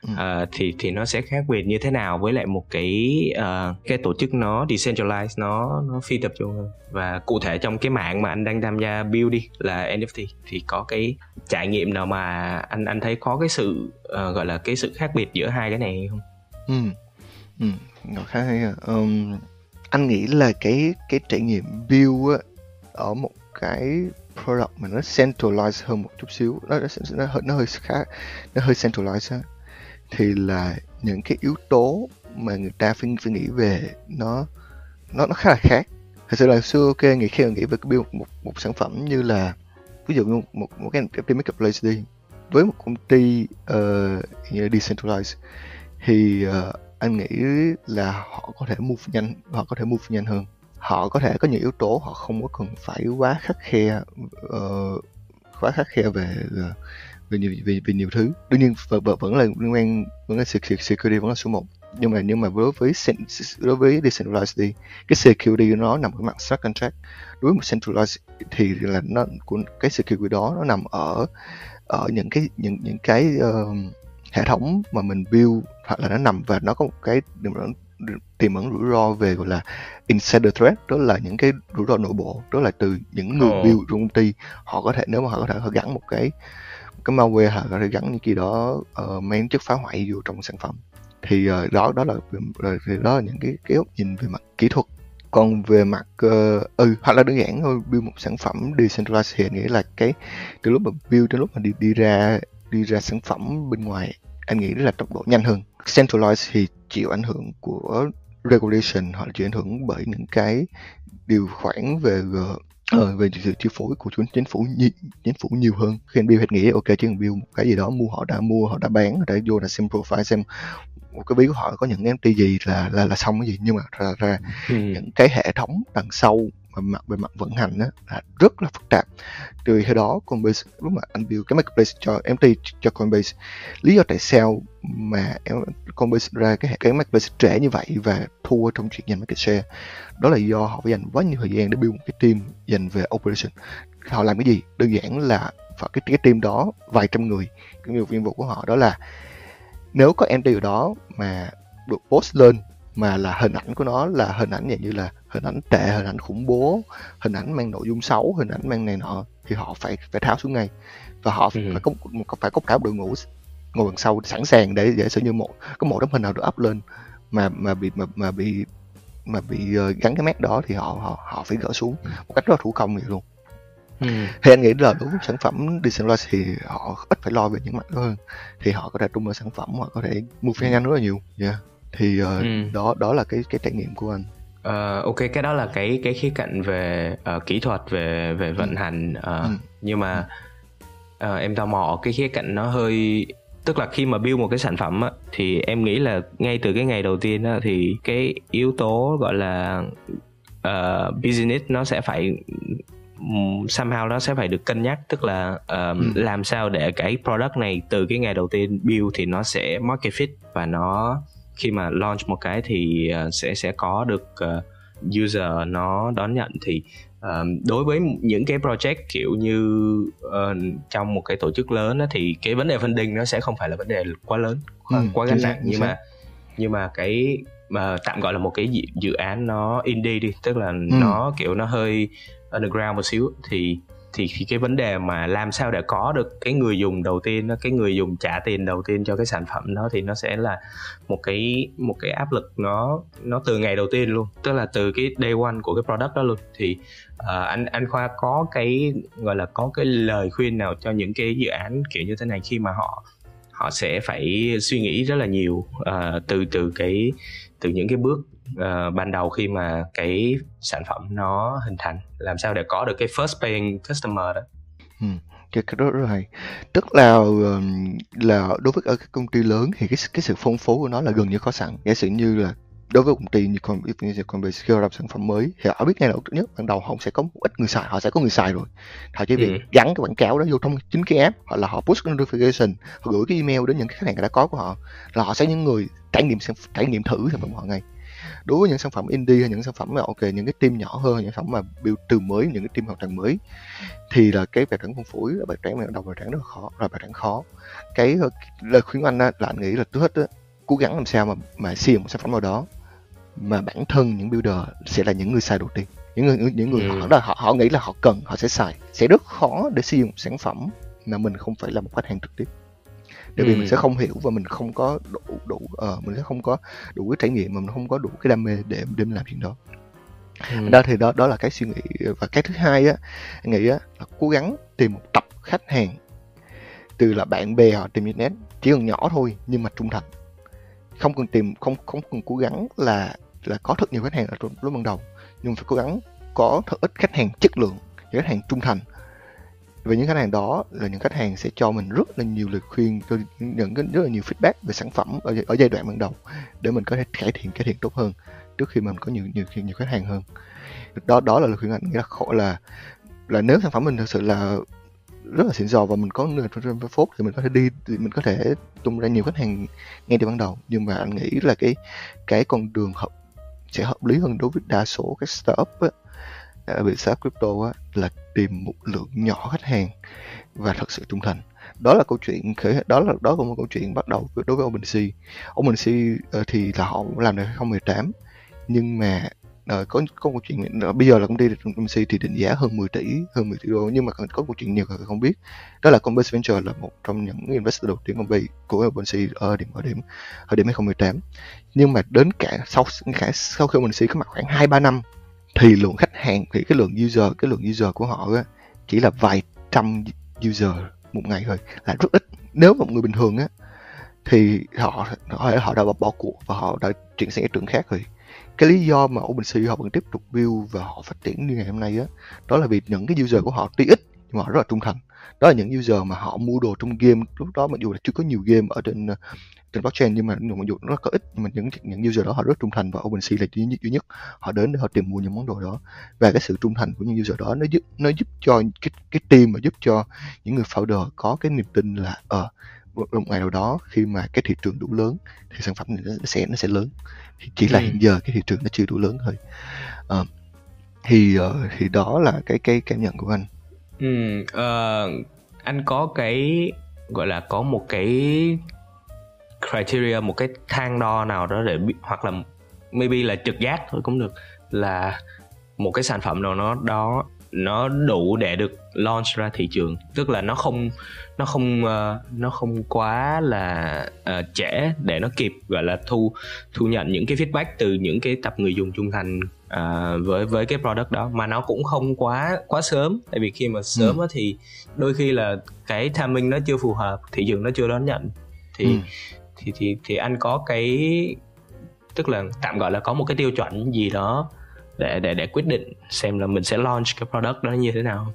Ừ. uh, thì thì nó sẽ khác biệt như thế nào với lại một cái uh, cái tổ chức nó decentralized nó nó phi tập trung hơn và cụ thể trong cái mạng mà anh đang tham gia build đi là NFT thì có cái trải nghiệm nào mà anh anh thấy có cái sự uh, gọi là cái sự khác biệt giữa hai cái này không? Ừ. Ừ, khá hay à. Anh nghĩ là cái cái trải nghiệm build á ở một cái product mà nó centralized hơn một chút xíu nó nó, nó, hơi- nó hơi khá nó hơi centralized á thì là những cái yếu tố mà người ta phải phải nghĩ về nó nó nó khá là khác thật sự là xưa ok nghĩ khi mà nghĩ về cái build một một sản phẩm như là ví dụ như một một, một cái FP marketplace đi với một công ty uh, như là decentralized thì uh, anh nghĩ là họ có thể move nhanh họ có thể move nhanh hơn. Họ có thể có những yếu tố họ không có cần phải quá khắc khe uh, quá khắc khe về ờ, về nhiều về, về nhiều thứ. Đương nhiên vẫn, vẫn vẫn là liên quan vẫn là security vẫn là số 1 nhưng mà nhưng mà đối với đối với decentralized đi cái security nó nằm ở mặt smart contract. Đối với một centralized thì là nó của cái security đó nó nằm ở ở những cái những những cái uh, hệ thống mà mình build hoặc là nó nằm và nó có một cái tiềm ẩn tiềm ẩn rủi ro về gọi là insider threat đó là những cái rủi ro nội bộ. Đó là từ những người Ồ. build trong công ty họ có thể nếu mà họ có thể họ gắn một cái cái malware hoặc có thể gắn những gì đó uh, mang chất phá hoại vô trong sản phẩm. Thì ờ, đó đó là về- thì đó là những cái cái góc nhìn về mặt kỹ thuật. Còn về mặt ờ, ừ hoặc là đơn giản thôi build một sản phẩm decentralized thì anh nghĩ là cái từ lúc mà build đến lúc mà đi đi ra đi ra sản phẩm bên ngoài anh nghĩ là tốc độ nhanh hơn. Centralized thì chịu ảnh hưởng của regulation hoặc là chịu ảnh hưởng bởi những cái điều khoản về ờ, về sự chi phối của chính chính phủ nhi, chính phủ nhiều hơn. Khi anh build hết nghĩ ok chỉ cần build một cái gì đó mua họ đã mua họ đã bán họ đã vô là xem profile xem một cái ví của họ có những NFT gì là là là xong cái gì. Nhưng mà ra ra Ừ. những cái hệ thống đằng sau mà mặt, về mặt vận hành á, là rất là phức tạp. Từ khi đó Coinbase, lúc mà anh build cái marketplace cho MT cho Coinbase, lý do tại sao mà Coinbase ra cái hệ- cái marketplace trễ như vậy và thua trong chuyện giành market share, đó là do họ phải dành quá nhiều thời gian để build một cái team dành về operation. Họ làm cái gì? Đơn giản là và cái cái team đó, vài trăm người, cái nhiệm vụ của họ đó là nếu có MT ở đó mà được post lên mà là hình ảnh của nó là hình ảnh dạng như là hình ảnh tệ hình ảnh khủng bố hình ảnh mang nội dung xấu hình ảnh mang này nọ thì họ phải phải tháo xuống ngay và họ Ừ. phải có phải có cả đội ngũ ngồi đằng sau sẵn sàng để giả sử như một có một tấm hình nào được up lên mà mà bị mà, mà bị mà bị ờ, gắn cái mát đó thì họ họ họ phải gỡ xuống một cách rất là thủ công vậy luôn Ừ. thì anh nghĩ là đối với sản phẩm decentralized thì họ ít phải lo về những mặt đó hơn thì họ có thể tung ra sản phẩm họ có thể move nhanh rất là nhiều yeah. Thì ờ, Ừ. đó đó là cái cái trải nghiệm của anh Ờ, ok cái đó là cái cái khía cạnh về ờ, kỹ thuật về về vận hành ờ, Ừ. nhưng mà ờ, em tò mò cái khía cạnh nó hơi tức là khi mà build một cái sản phẩm á, thì em nghĩ là ngay từ cái ngày đầu tiên á, thì cái yếu tố gọi là ờ, business nó sẽ phải somehow nó sẽ phải được cân nhắc tức là ờ, Ừ. làm sao để cái product này từ cái ngày đầu tiên build thì nó sẽ market fit và nó khi mà launch một cái thì ờ, sẽ sẽ có được ờ, user nó đón nhận. Thì ờ, đối với những cái project kiểu như ờ, trong một cái tổ chức lớn á, thì cái vấn đề funding nó sẽ không phải là vấn đề quá lớn quá, Ừ, quá gánh nặng. nhưng mà nhưng mà cái mà tạm gọi là một cái dự, dự án nó indie đi tức là Ừ. nó kiểu nó hơi underground một xíu thì thì khi cái vấn đề mà làm sao để có được cái người dùng đầu tiên cái người dùng trả tiền đầu tiên cho cái sản phẩm đó thì nó sẽ là một cái một cái áp lực nó nó từ ngày đầu tiên luôn. Tức là từ cái day one của cái product đó luôn. Thì uh, anh anh khoa có cái gọi là có cái lời khuyên nào cho những cái dự án kiểu như thế này khi mà họ họ sẽ phải suy nghĩ rất là nhiều uh, từ từ cái từ những cái bước ờ, ban đầu khi mà cái sản phẩm nó hình thành làm sao để có được cái first paying customer đó? Cái cái đó rất là hay. Tức là là đối với ở các công ty lớn thì cái cái sự phong phú của nó là gần như có sẵn. Giả sử như là đối với công ty như con như Coinbase khi họ làm sản phẩm mới thì họ biết ngay đầu nhất ban đầu họ sẽ có một ít người xài họ sẽ có người xài rồi. Họ chỉ việc Ừ. gắn cái quảng cáo đó vô trong chính cái app hoặc là họ push cái notification họ gửi cái email đến những cái khách hàng đã có của họ là họ sẽ những người trải nghiệm trải nghiệm thử sản phẩm của họ ngay đối với những sản phẩm indie hay những sản phẩm mà ok những cái team nhỏ hơn những sản phẩm mà build từ mới những cái team hoàn toàn mới thì là cái bài toán phân phối là bài toán đầu bài toán rất là khó là bài toán khó cái lời khuyên của anh là anh nghĩ là trước hết á, cố gắng làm sao mà mà xây một sản phẩm nào đó mà bản thân những builder sẽ là những người xài đầu tiên những người những người ừ. họ, họ họ nghĩ là họ cần họ sẽ xài sẽ rất khó để xây dựng một sản phẩm mà mình không phải là một khách hàng trực tiếp bởi vì ừ. mình sẽ không hiểu và mình không có đủ đủ uh, mình sẽ không có đủ cái trải nghiệm mà mình không có đủ cái đam mê để để mình làm chuyện đó. Ừ. đó thì đó đó là cái suy nghĩ và cái thứ hai á nghĩ á là cố gắng tìm một tập khách hàng. Từ là bạn bè họ tìm internet chỉ cần nhỏ thôi nhưng mà trung thành. Không cần tìm không không cần cố gắng là là có thật nhiều khách hàng ở lúc ban đầu nhưng phải cố gắng có thật ít khách hàng chất lượng khách hàng trung thành và những khách hàng đó là những khách hàng sẽ cho mình rất là nhiều lời khuyên cho những cái rất là nhiều feedback về sản phẩm ở, ở giai đoạn ban đầu để mình có thể cải thiện cải thiện tốt hơn trước khi mình có nhiều nhiều nhiều khách hàng hơn. Đó đó là lời khuyên anh. Nghĩa là khổ là là nếu sản phẩm mình thực sự là rất là xịn sò và mình có người phốt thì mình có thể đi mình có thể tung ra nhiều khách hàng ngay từ ban đầu. Nhưng mà anh nghĩ là cái cái con đường hợp sẽ hợp lý hơn đối với đa số các startup ở về startup crypto á, là tìm một lượng nhỏ khách hàng và thật sự trung thành. Đó là câu chuyện khởi đó là đó là một câu chuyện bắt đầu đối với OpenSea OpenSea ờ, thì là họ làm được 2018 nhưng mà uh, có có một chuyện uh, bây giờ là công ty OpenSea thì định giá hơn 10 tỷ hơn 10 tỷ đô nhưng mà có một chuyện nhiều người không biết. Đó là Compass Venture là một trong những investor đầu tiên công ty của OpenSea ở điểm ở điểm ở điểm 2018 nhưng mà đến cả sau cả sau khi OpenSea có mặt khoảng 2 3 năm thì lượng khách hàng thì cái lượng user cái lượng user của họ á, chỉ là vài trăm user một ngày thôi là rất ít. Nếu một người bình thường á thì họ họ, họ đã bỏ cuộc và họ đã chuyển sang cái trường khác rồi. Cái lý do mà OpenSea họ vẫn tiếp tục build và họ phát triển như ngày hôm nay á đó là vì những cái user của họ tuy ít nhưng mà họ rất là trung thành. Đó là những user mà họ mua đồ trong game lúc đó mặc dù là chưa có nhiều game ở trên trên blockchain nhưng mà mặc dù nó có ít nhưng mà những những user đó họ rất trung thành và OpenSea là duy nhất duy nhất. Họ đến để họ tìm mua những món đồ đó. Và cái sự trung thành của những user đó nó giúp nó giúp cho cái cái team mà giúp cho những người founder có cái niềm tin là ở uh, một ngày nào đó khi mà cái thị trường đủ lớn thì sản phẩm này nó sẽ nó sẽ lớn. Thì chỉ là ừ. hiện giờ cái thị trường nó chưa đủ lớn thôi. Uh, thì uh, thì đó là cái cái cảm nhận của anh. Ừ uh, anh có cái gọi là có một cái criteria một cái thang đo nào đó để hoặc là maybe là trực giác thôi cũng được là một cái sản phẩm nào nó đó nó đủ để được launch ra thị trường tức là nó không nó không uh, nó không quá là uh, trễ để nó kịp gọi là thu thu nhận những cái feedback từ những cái tập người dùng trung thành uh, với với cái product đó mà nó cũng không quá quá sớm tại vì khi mà sớm ừ. thì đôi khi là cái timing nó chưa phù hợp thị trường nó chưa đón nhận thì ừ. Thì thì thì anh có cái tức là tạm gọi là có một cái tiêu chuẩn gì đó để để để quyết định xem là mình sẽ launch cái product đó như thế nào.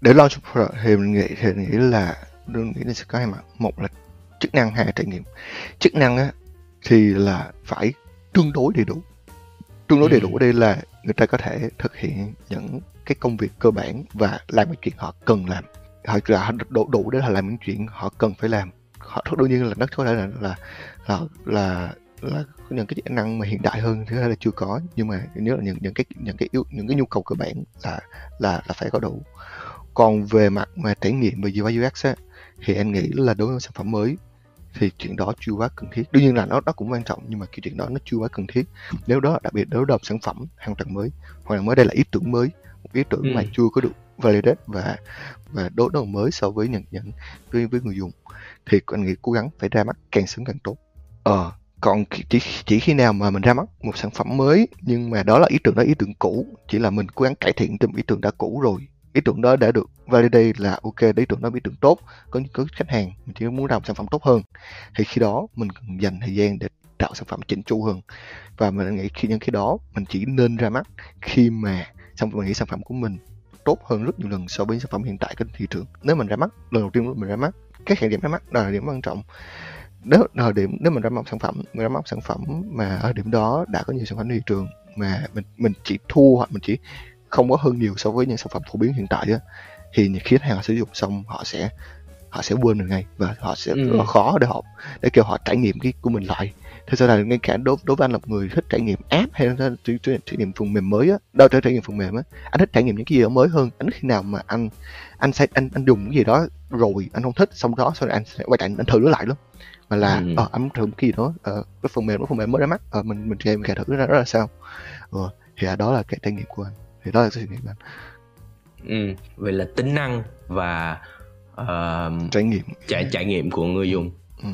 Để launch product thì mình nghĩ thì mình nghĩ là đơn nghĩ là sẽ có hai mặt. Một là chức năng hai là trải nghiệm. Chức năng á thì là phải tương đối đầy đủ. Tương đối đầy đủ ở đây là người ta có thể thực hiện những cái công việc cơ bản và làm những chuyện họ cần làm. Họ là đủ đủ để họ làm những chuyện họ cần phải làm họ đương nhiên là nó có thể là là là là, là những cái kỹ năng mà hiện đại hơn thứ hai là chưa có. Nhưng mà nếu là những những cái những cái yếu những cái nhu cầu cơ bản là là là phải có đủ. Còn về mặt mà trải nghiệm về UI UX á thì anh nghĩ là đối với sản phẩm mới thì chuyện đó chưa quá cần thiết. Đương nhiên là nó nó cũng quan trọng nhưng mà cái chuyện đó nó chưa quá cần thiết. Nếu đó đặc biệt đối với sản phẩm hoàn toàn mới hoặc là mới đây là ý tưởng mới một ý tưởng ừ. mà chưa có được validate và và đối đầu mới so với những những với, với người dùng thì anh nghĩ cố gắng phải ra mắt càng sớm càng tốt. Ờ còn chỉ chỉ khi nào mà mình ra mắt một sản phẩm mới, nhưng mà đó là ý tưởng đó ý tưởng cũ, chỉ là mình cố gắng cải thiện từ ý tưởng đã cũ rồi. Ý tưởng đó đã được validate là ok, ý tưởng đó ý tưởng tốt, có có khách hàng, mình chỉ muốn ra một sản phẩm tốt hơn. Thì khi đó mình cần dành thời gian để tạo sản phẩm chỉnh chu hơn. Và mình nghĩ khi những cái đó mình chỉ nên ra mắt khi mà xong mình nghĩ sản phẩm của mình tốt hơn rất nhiều lần so với sản phẩm hiện tại trên thị trường. Nếu mình ra mắt lần đầu tiên mình ra mắt các hiện điểm ra mắt là điểm quan trọng. Nếu thời điểm nếu mình ra mắt sản phẩm mình ra mắt sản phẩm mà ở điểm đó đã có nhiều sản phẩm thị trường mà mình mình chỉ thua hoặc mình chỉ không có hơn nhiều so với những sản phẩm phổ biến hiện tại á thì khi khách hàng sử dụng xong họ sẽ họ sẽ quên được ngay và họ sẽ ừ. khó để họ để kêu họ trải nghiệm cái của mình lại thực sự là ngay cả đối đối với anh là một người thích trải nghiệm app hay là trải, trải, trải nghiệm phần mềm mới á đâu trải, trải nghiệm phần mềm á anh thích trải nghiệm những cái gì đó mới hơn. Anh khi nào mà anh anh sẽ anh anh dùng cái gì đó rồi anh không thích xong đó sau này anh sẽ quay lại anh thử nó lại luôn. Mà là ừ. ờ anh thử cái gì đó ờ, cái phần mềm nó phần mềm mới ra mắt ờ mình mình chơi mình thử nó ra là sao. Ờ, thì đó là cái trải nghiệm của anh. Thì đó là cái trải nghiệm của anh. Ừ vậy là tính năng và uh, trải nghiệm. trải trải nghiệm của người dùng. Ừ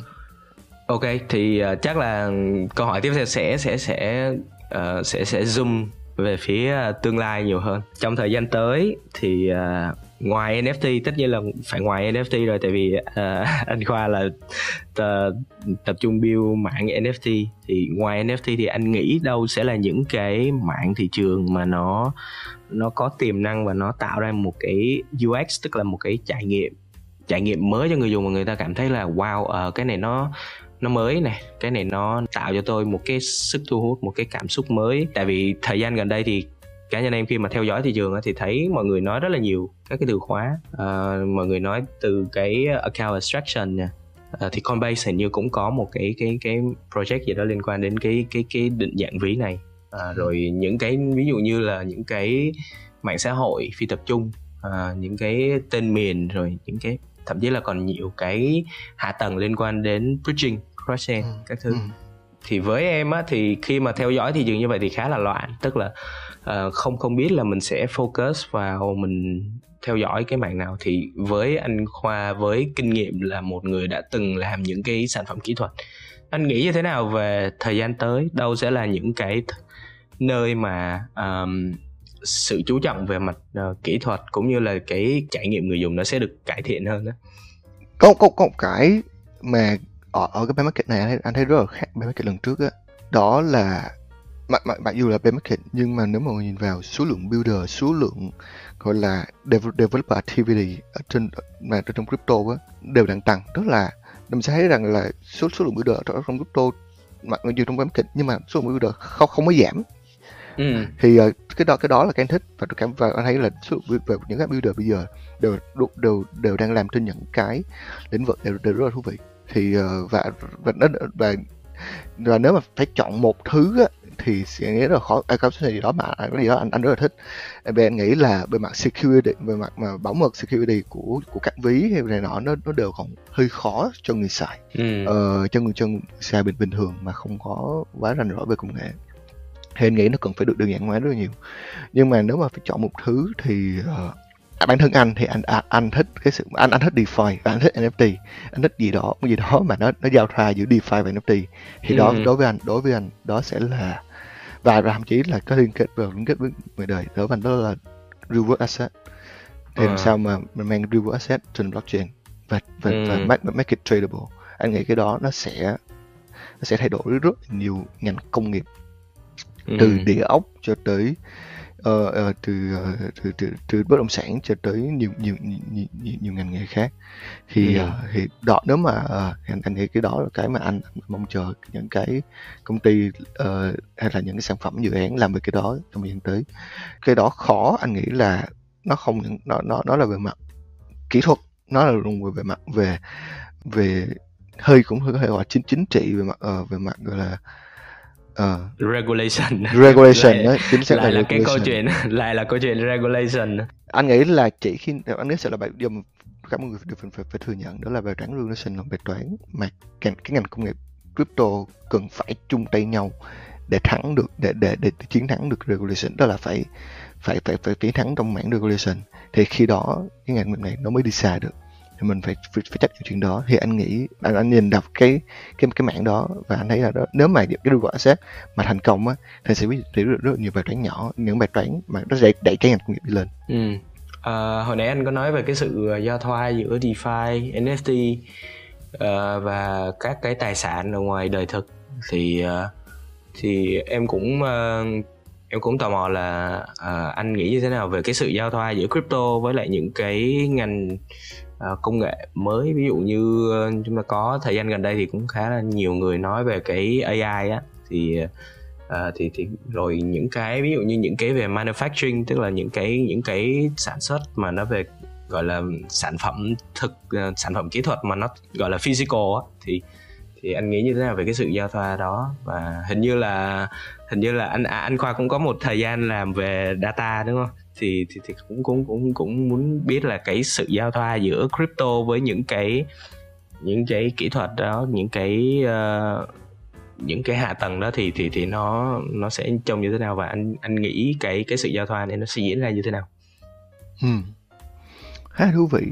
ok thì uh, chắc là câu hỏi tiếp theo sẽ sẽ sẽ uh, sẽ sẽ zoom về phía ờ, tương lai nhiều hơn. Trong thời gian tới thì uh, ngoài NFT tất nhiên là phải ngoài NFT rồi tại vì uh, <laughs> anh Khoa là t- tập trung build mạng NFT thì ngoài NFT thì anh nghĩ đâu sẽ là những cái mạng thị trường mà nó nó có tiềm năng và nó tạo ra một cái UX tức là một cái trải nghiệm trải nghiệm mới cho người dùng mà người ta cảm thấy là wow uh, cái này nó nó mới này cái này nó tạo cho tôi một cái sức thu hút một cái cảm xúc mới. Tại vì thời gian gần đây thì cá nhân em khi mà theo dõi thị trường thì thấy mọi người nói rất là nhiều các cái từ khóa. À, mọi người nói từ cái account abstraction nè. À, thì Coinbase hình như cũng có một cái cái cái project gì đó liên quan đến cái cái cái định dạng ví này. À, rồi những cái ví dụ như là những cái mạng xã hội phi tập trung à, những cái tên miền rồi những cái thậm chí là còn nhiều cái hạ tầng liên quan đến bridging cross-chain ừ. các thứ. Ừ. thì với em á thì khi mà theo dõi thị trường như vậy thì khá là loạn. Tức là uh, không không biết là mình sẽ focus vào mình theo dõi cái mạng nào. Thì với anh khoa với kinh nghiệm là một người đã từng làm những cái sản phẩm kỹ thuật. Anh nghĩ như thế nào về thời gian tới? Đâu sẽ là những cái nơi mà um, sự chú trọng về mặt uh, kỹ thuật cũng như là cái trải nghiệm người dùng nó sẽ được cải thiện hơn đó có có có cái mà ở ở cái bear market này anh thấy, anh thấy rất là khác bear market lần trước á. Đó là mặc mặc mặc dù là bear market nhưng mà nếu mà nhìn vào số lượng builder số lượng gọi là developer activity ở trên mà trong crypto á đều đang tăng. Tức là mình sẽ thấy rằng là số số lượng builder ở trong crypto mặc dù trong bear market nhưng mà số lượng builder không không có giảm. Ừ. thì uh, cái đó cái đó là cái anh thích. Và cảm và anh thấy là số về những cái builder bây giờ đều đều đều đang làm trên những cái lĩnh vực đều, đều rất là thú vị thì uh, và và nó và và nếu mà phải chọn một thứ á, thì sẽ nghĩ rất là khó à, có gì đó mà cái gì đó anh anh rất là thích. Về anh nghĩ là về mặt security về mặt mà bảo mật security của của các ví hay này nọ nó nó đều còn hơi khó cho người xài. Ừ. ờ, cho người cho người xài bình bình thường mà không có quá rành rõ về công nghệ. Thì anh nghĩ nó cần phải được đơn giản hóa rất là nhiều. Nhưng mà nếu mà phải chọn một thứ thì uh, bản thân anh thì anh anh, anh thích cái sự anh anh thích DeFi anh thích NFT anh thích gì đó cái gì đó mà nó nó giao thoa giữa DeFi và NFT thì ừ. đó đối với anh đối với anh đó sẽ là và thậm chí là có liên kết vào liên kết với người đời đối với anh đó là real world asset thì làm à. sao mà mình mang real world asset trên blockchain và và, ừ. và make, make it tradable anh nghĩ cái đó nó sẽ nó sẽ thay đổi rất nhiều ngành công nghiệp ừ. từ địa ốc cho tới uh, uh, từ, uh, từ từ từ bất động sản cho tới nhiều nhiều nhiều, nhiều, nhiều ngành nghề khác thì ừ. uh, thì đó nếu mà uh, anh anh nghĩ cái đó là cái mà anh, anh mong chờ những cái công ty uh, hay là những cái sản phẩm dự án làm về cái đó trong thời gian tới cái đó khó anh nghĩ là nó không những nó nó nó là về mặt kỹ thuật nó là luôn về, về mặt về về hơi cũng hơi gọi chính chính trị về mặt uh, về mặt gọi là uh, regulation. Regulation lại, đấy chính xác lại là, là cái câu chuyện lại là câu chuyện regulation. Anh nghĩ là chỉ khi anh nghĩ sẽ là bài điều mà cả mọi người phải, phải, phải thừa nhận đó là bài toán regulation là bài toán mà cái, cái ngành công nghiệp crypto cần phải chung tay nhau để thắng được để để để, chiến thắng được regulation đó là phải phải phải phải chiến thắng trong mảng regulation. Thì khi đó cái ngành này nó mới đi xa được thì mình phải phải, phải chấp nhận chuyện đó. Thì anh nghĩ anh, anh nhìn đọc cái cái cái mạng đó và anh thấy là đó nếu mà cái đưa quả xét mà thành công á thì sẽ biết rất, rất nhiều bài toán nhỏ những bài toán mà nó sẽ đẩy cái ngành công nghiệp đi lên. Ừ. à, hồi nãy anh có nói về cái sự à, giao thoa giữa DeFi, NFT uh, à, và các cái tài sản ở ngoài đời thực. Thì uh, thì em cũng uh, em cũng tò mò là uh, anh nghĩ như thế nào về cái sự giao thoa giữa crypto với lại những cái ngành uh, công nghệ mới? Ví dụ như uh, chúng ta có thời gian gần đây thì cũng khá là nhiều người nói về cái AI á. Thì uh, thì thì rồi những cái ví dụ như những cái về manufacturing tức là những cái những cái sản xuất mà nó về gọi là sản phẩm thực uh, sản phẩm kỹ thuật mà nó gọi là physical á thì thì anh nghĩ như thế nào về cái sự giao thoa đó? Và hình như là hình như là anh à, anh khoa cũng có một thời gian làm về data đúng không? Thì thì, thì cũng cũng cũng cũng muốn biết là cái sự giao thoa giữa crypto với những cái những cái kỹ thuật đó những cái uh, những cái hạ tầng đó thì thì thì nó nó sẽ trông như thế nào? Và anh anh nghĩ cái cái sự giao thoa này nó sẽ diễn ra như thế nào? Hmm khá thú vị.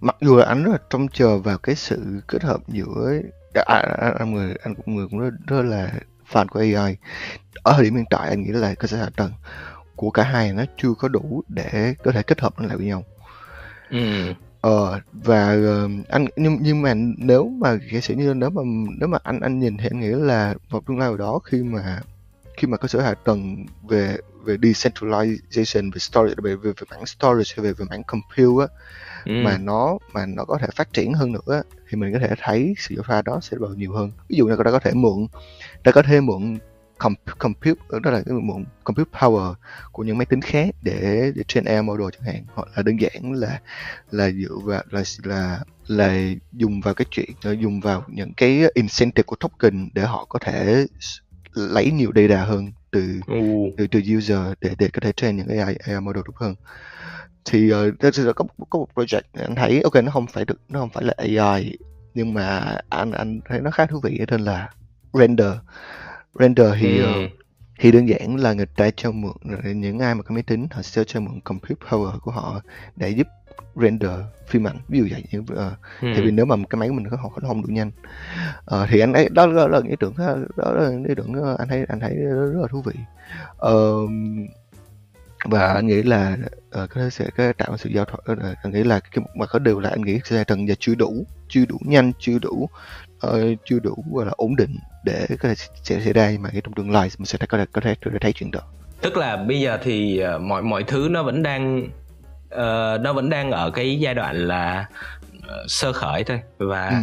Mặc dù là anh rất là trông chờ vào cái sự kết hợp giữa à, à, à, à anh, anh người anh cũng người cũng rất, rất là fan của AI ở thời điểm hiện tại anh nghĩ là cơ sở hạ tầng của cả hai nó chưa có đủ để có thể kết hợp nó lại với nhau ừ. ờ và uh, anh nhưng nhưng mà nếu mà giả sử như nếu mà nếu mà anh anh nhìn thì anh nghĩ là vào tương lai nào đó khi mà khi mà cơ sở hạ tầng về về decentralization về storage về về, về mảng storage về về mảng compute á ừ. mà nó mà nó có thể phát triển hơn nữa thì mình có thể thấy sự giao thoa đó sẽ bao nhiều hơn ví dụ như là ta có thể mượn ta có thể mượn compute đó là cái mượn compute power của những máy tính khác để để train AI model chẳng hạn. Hoặc là đơn giản là là dựa vào là là là dùng vào cái chuyện dùng vào những cái incentive của token để họ có thể lấy nhiều data hơn từ từ từ user để để có thể train những AI AI model tốt hơn. Thì uh, có có một project anh thấy ok nó không phải được nó không phải là AI nhưng mà anh anh thấy nó khá thú vị ở trên là render render thì ừ. uh, thì đơn giản là người ta cho mượn những ai mà có máy tính họ sẽ cho mượn compute power của họ để giúp render phim ảnh ví dụ vậy như uh, ừ. thì vì nếu mà cái máy của mình nó không nó không đủ nhanh uh, thì anh ấy đó, là ý tưởng đó, đó là ý tưởng anh thấy anh thấy rất, là thú vị uh, và anh nghĩ là uh, có thể sẽ có tạo sự giao thoa uh, anh nghĩ là cái mà có điều là anh nghĩ sẽ tầng giờ chưa đủ chưa đủ nhanh chưa đủ uh, chưa đủ gọi là ổn định để có thể sẽ xảy ra mà cái trong tương lai mình sẽ có thể có thể, có thể thấy chuyện đó. Tức là bây giờ thì uh, mọi mọi thứ nó vẫn đang uh, nó vẫn đang ở cái giai đoạn là uh, sơ khởi thôi. Và ừ.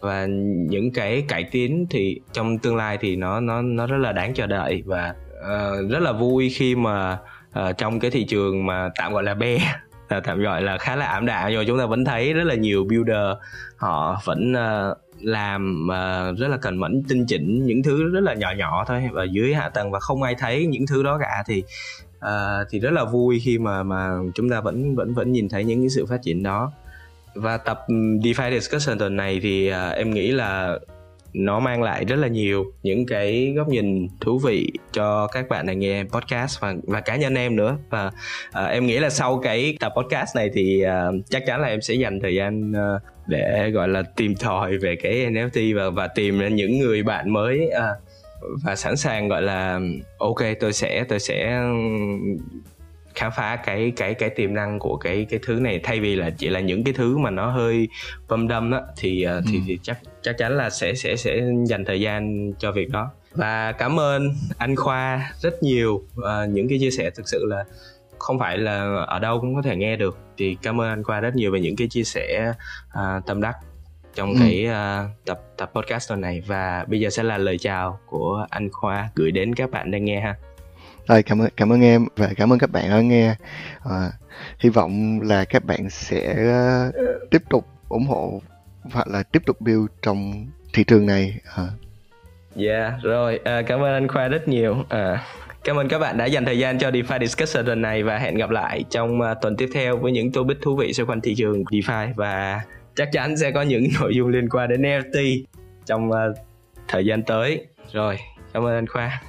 và những cái cải tiến thì trong tương lai thì nó nó nó rất là đáng chờ đợi. Và uh, rất là vui khi mà uh, trong cái thị trường mà tạm gọi là be tạm gọi là khá là ảm đạm nhưng mà chúng ta vẫn thấy rất là nhiều builder họ vẫn uh, làm uh, rất là cần mẫn tinh chỉnh những thứ rất là nhỏ nhỏ thôi và dưới hạ tầng và không ai thấy những thứ đó cả thì uh, thì rất là vui khi mà mà chúng ta vẫn vẫn vẫn nhìn thấy những cái sự phát triển đó. Và tập DeFi discussion tuần này thì uh, em nghĩ là nó mang lại rất là nhiều những cái góc nhìn thú vị cho các bạn đang nghe podcast và và cá nhân em nữa. Và uh, em nghĩ là sau cái tập podcast này thì uh, chắc chắn là em sẽ dành thời gian uh, để gọi là tìm tòi về cái NFT và và tìm ra những người bạn mới uh, và sẵn sàng gọi là ok tôi sẽ tôi sẽ khám phá cái cái cái tiềm năng của cái cái thứ này thay vì là chỉ là những cái thứ mà nó hơi vâm đâm đó thì thì, ừ. thì chắc chắc chắn là sẽ sẽ sẽ dành thời gian cho việc đó và cảm ơn anh Khoa rất nhiều uh, những cái chia sẻ thực sự là không phải là ở đâu cũng có thể nghe được thì cảm ơn anh Khoa rất nhiều về những cái chia sẻ uh, tâm đắc trong ừ. cái uh, tập tập podcast tuần này và bây giờ sẽ là lời chào của anh Khoa gửi đến các bạn đang nghe ha. Rồi cảm ơn cảm ơn em và cảm ơn các bạn đã nghe. À, hy vọng là các bạn sẽ ờ, tiếp tục ủng hộ hoặc là tiếp tục build trong thị trường này. À. Yeah, rồi à, cảm ơn anh Khoa rất nhiều. À, cảm ơn các bạn đã dành thời gian cho DeFi Discussion lần này và hẹn gặp lại trong uh, tuần tiếp theo với những topic thú vị xoay quanh thị trường DeFi và chắc chắn sẽ có những <laughs> nội dung liên quan đến NFT trong uh, thời gian tới. Rồi, cảm ơn anh Khoa.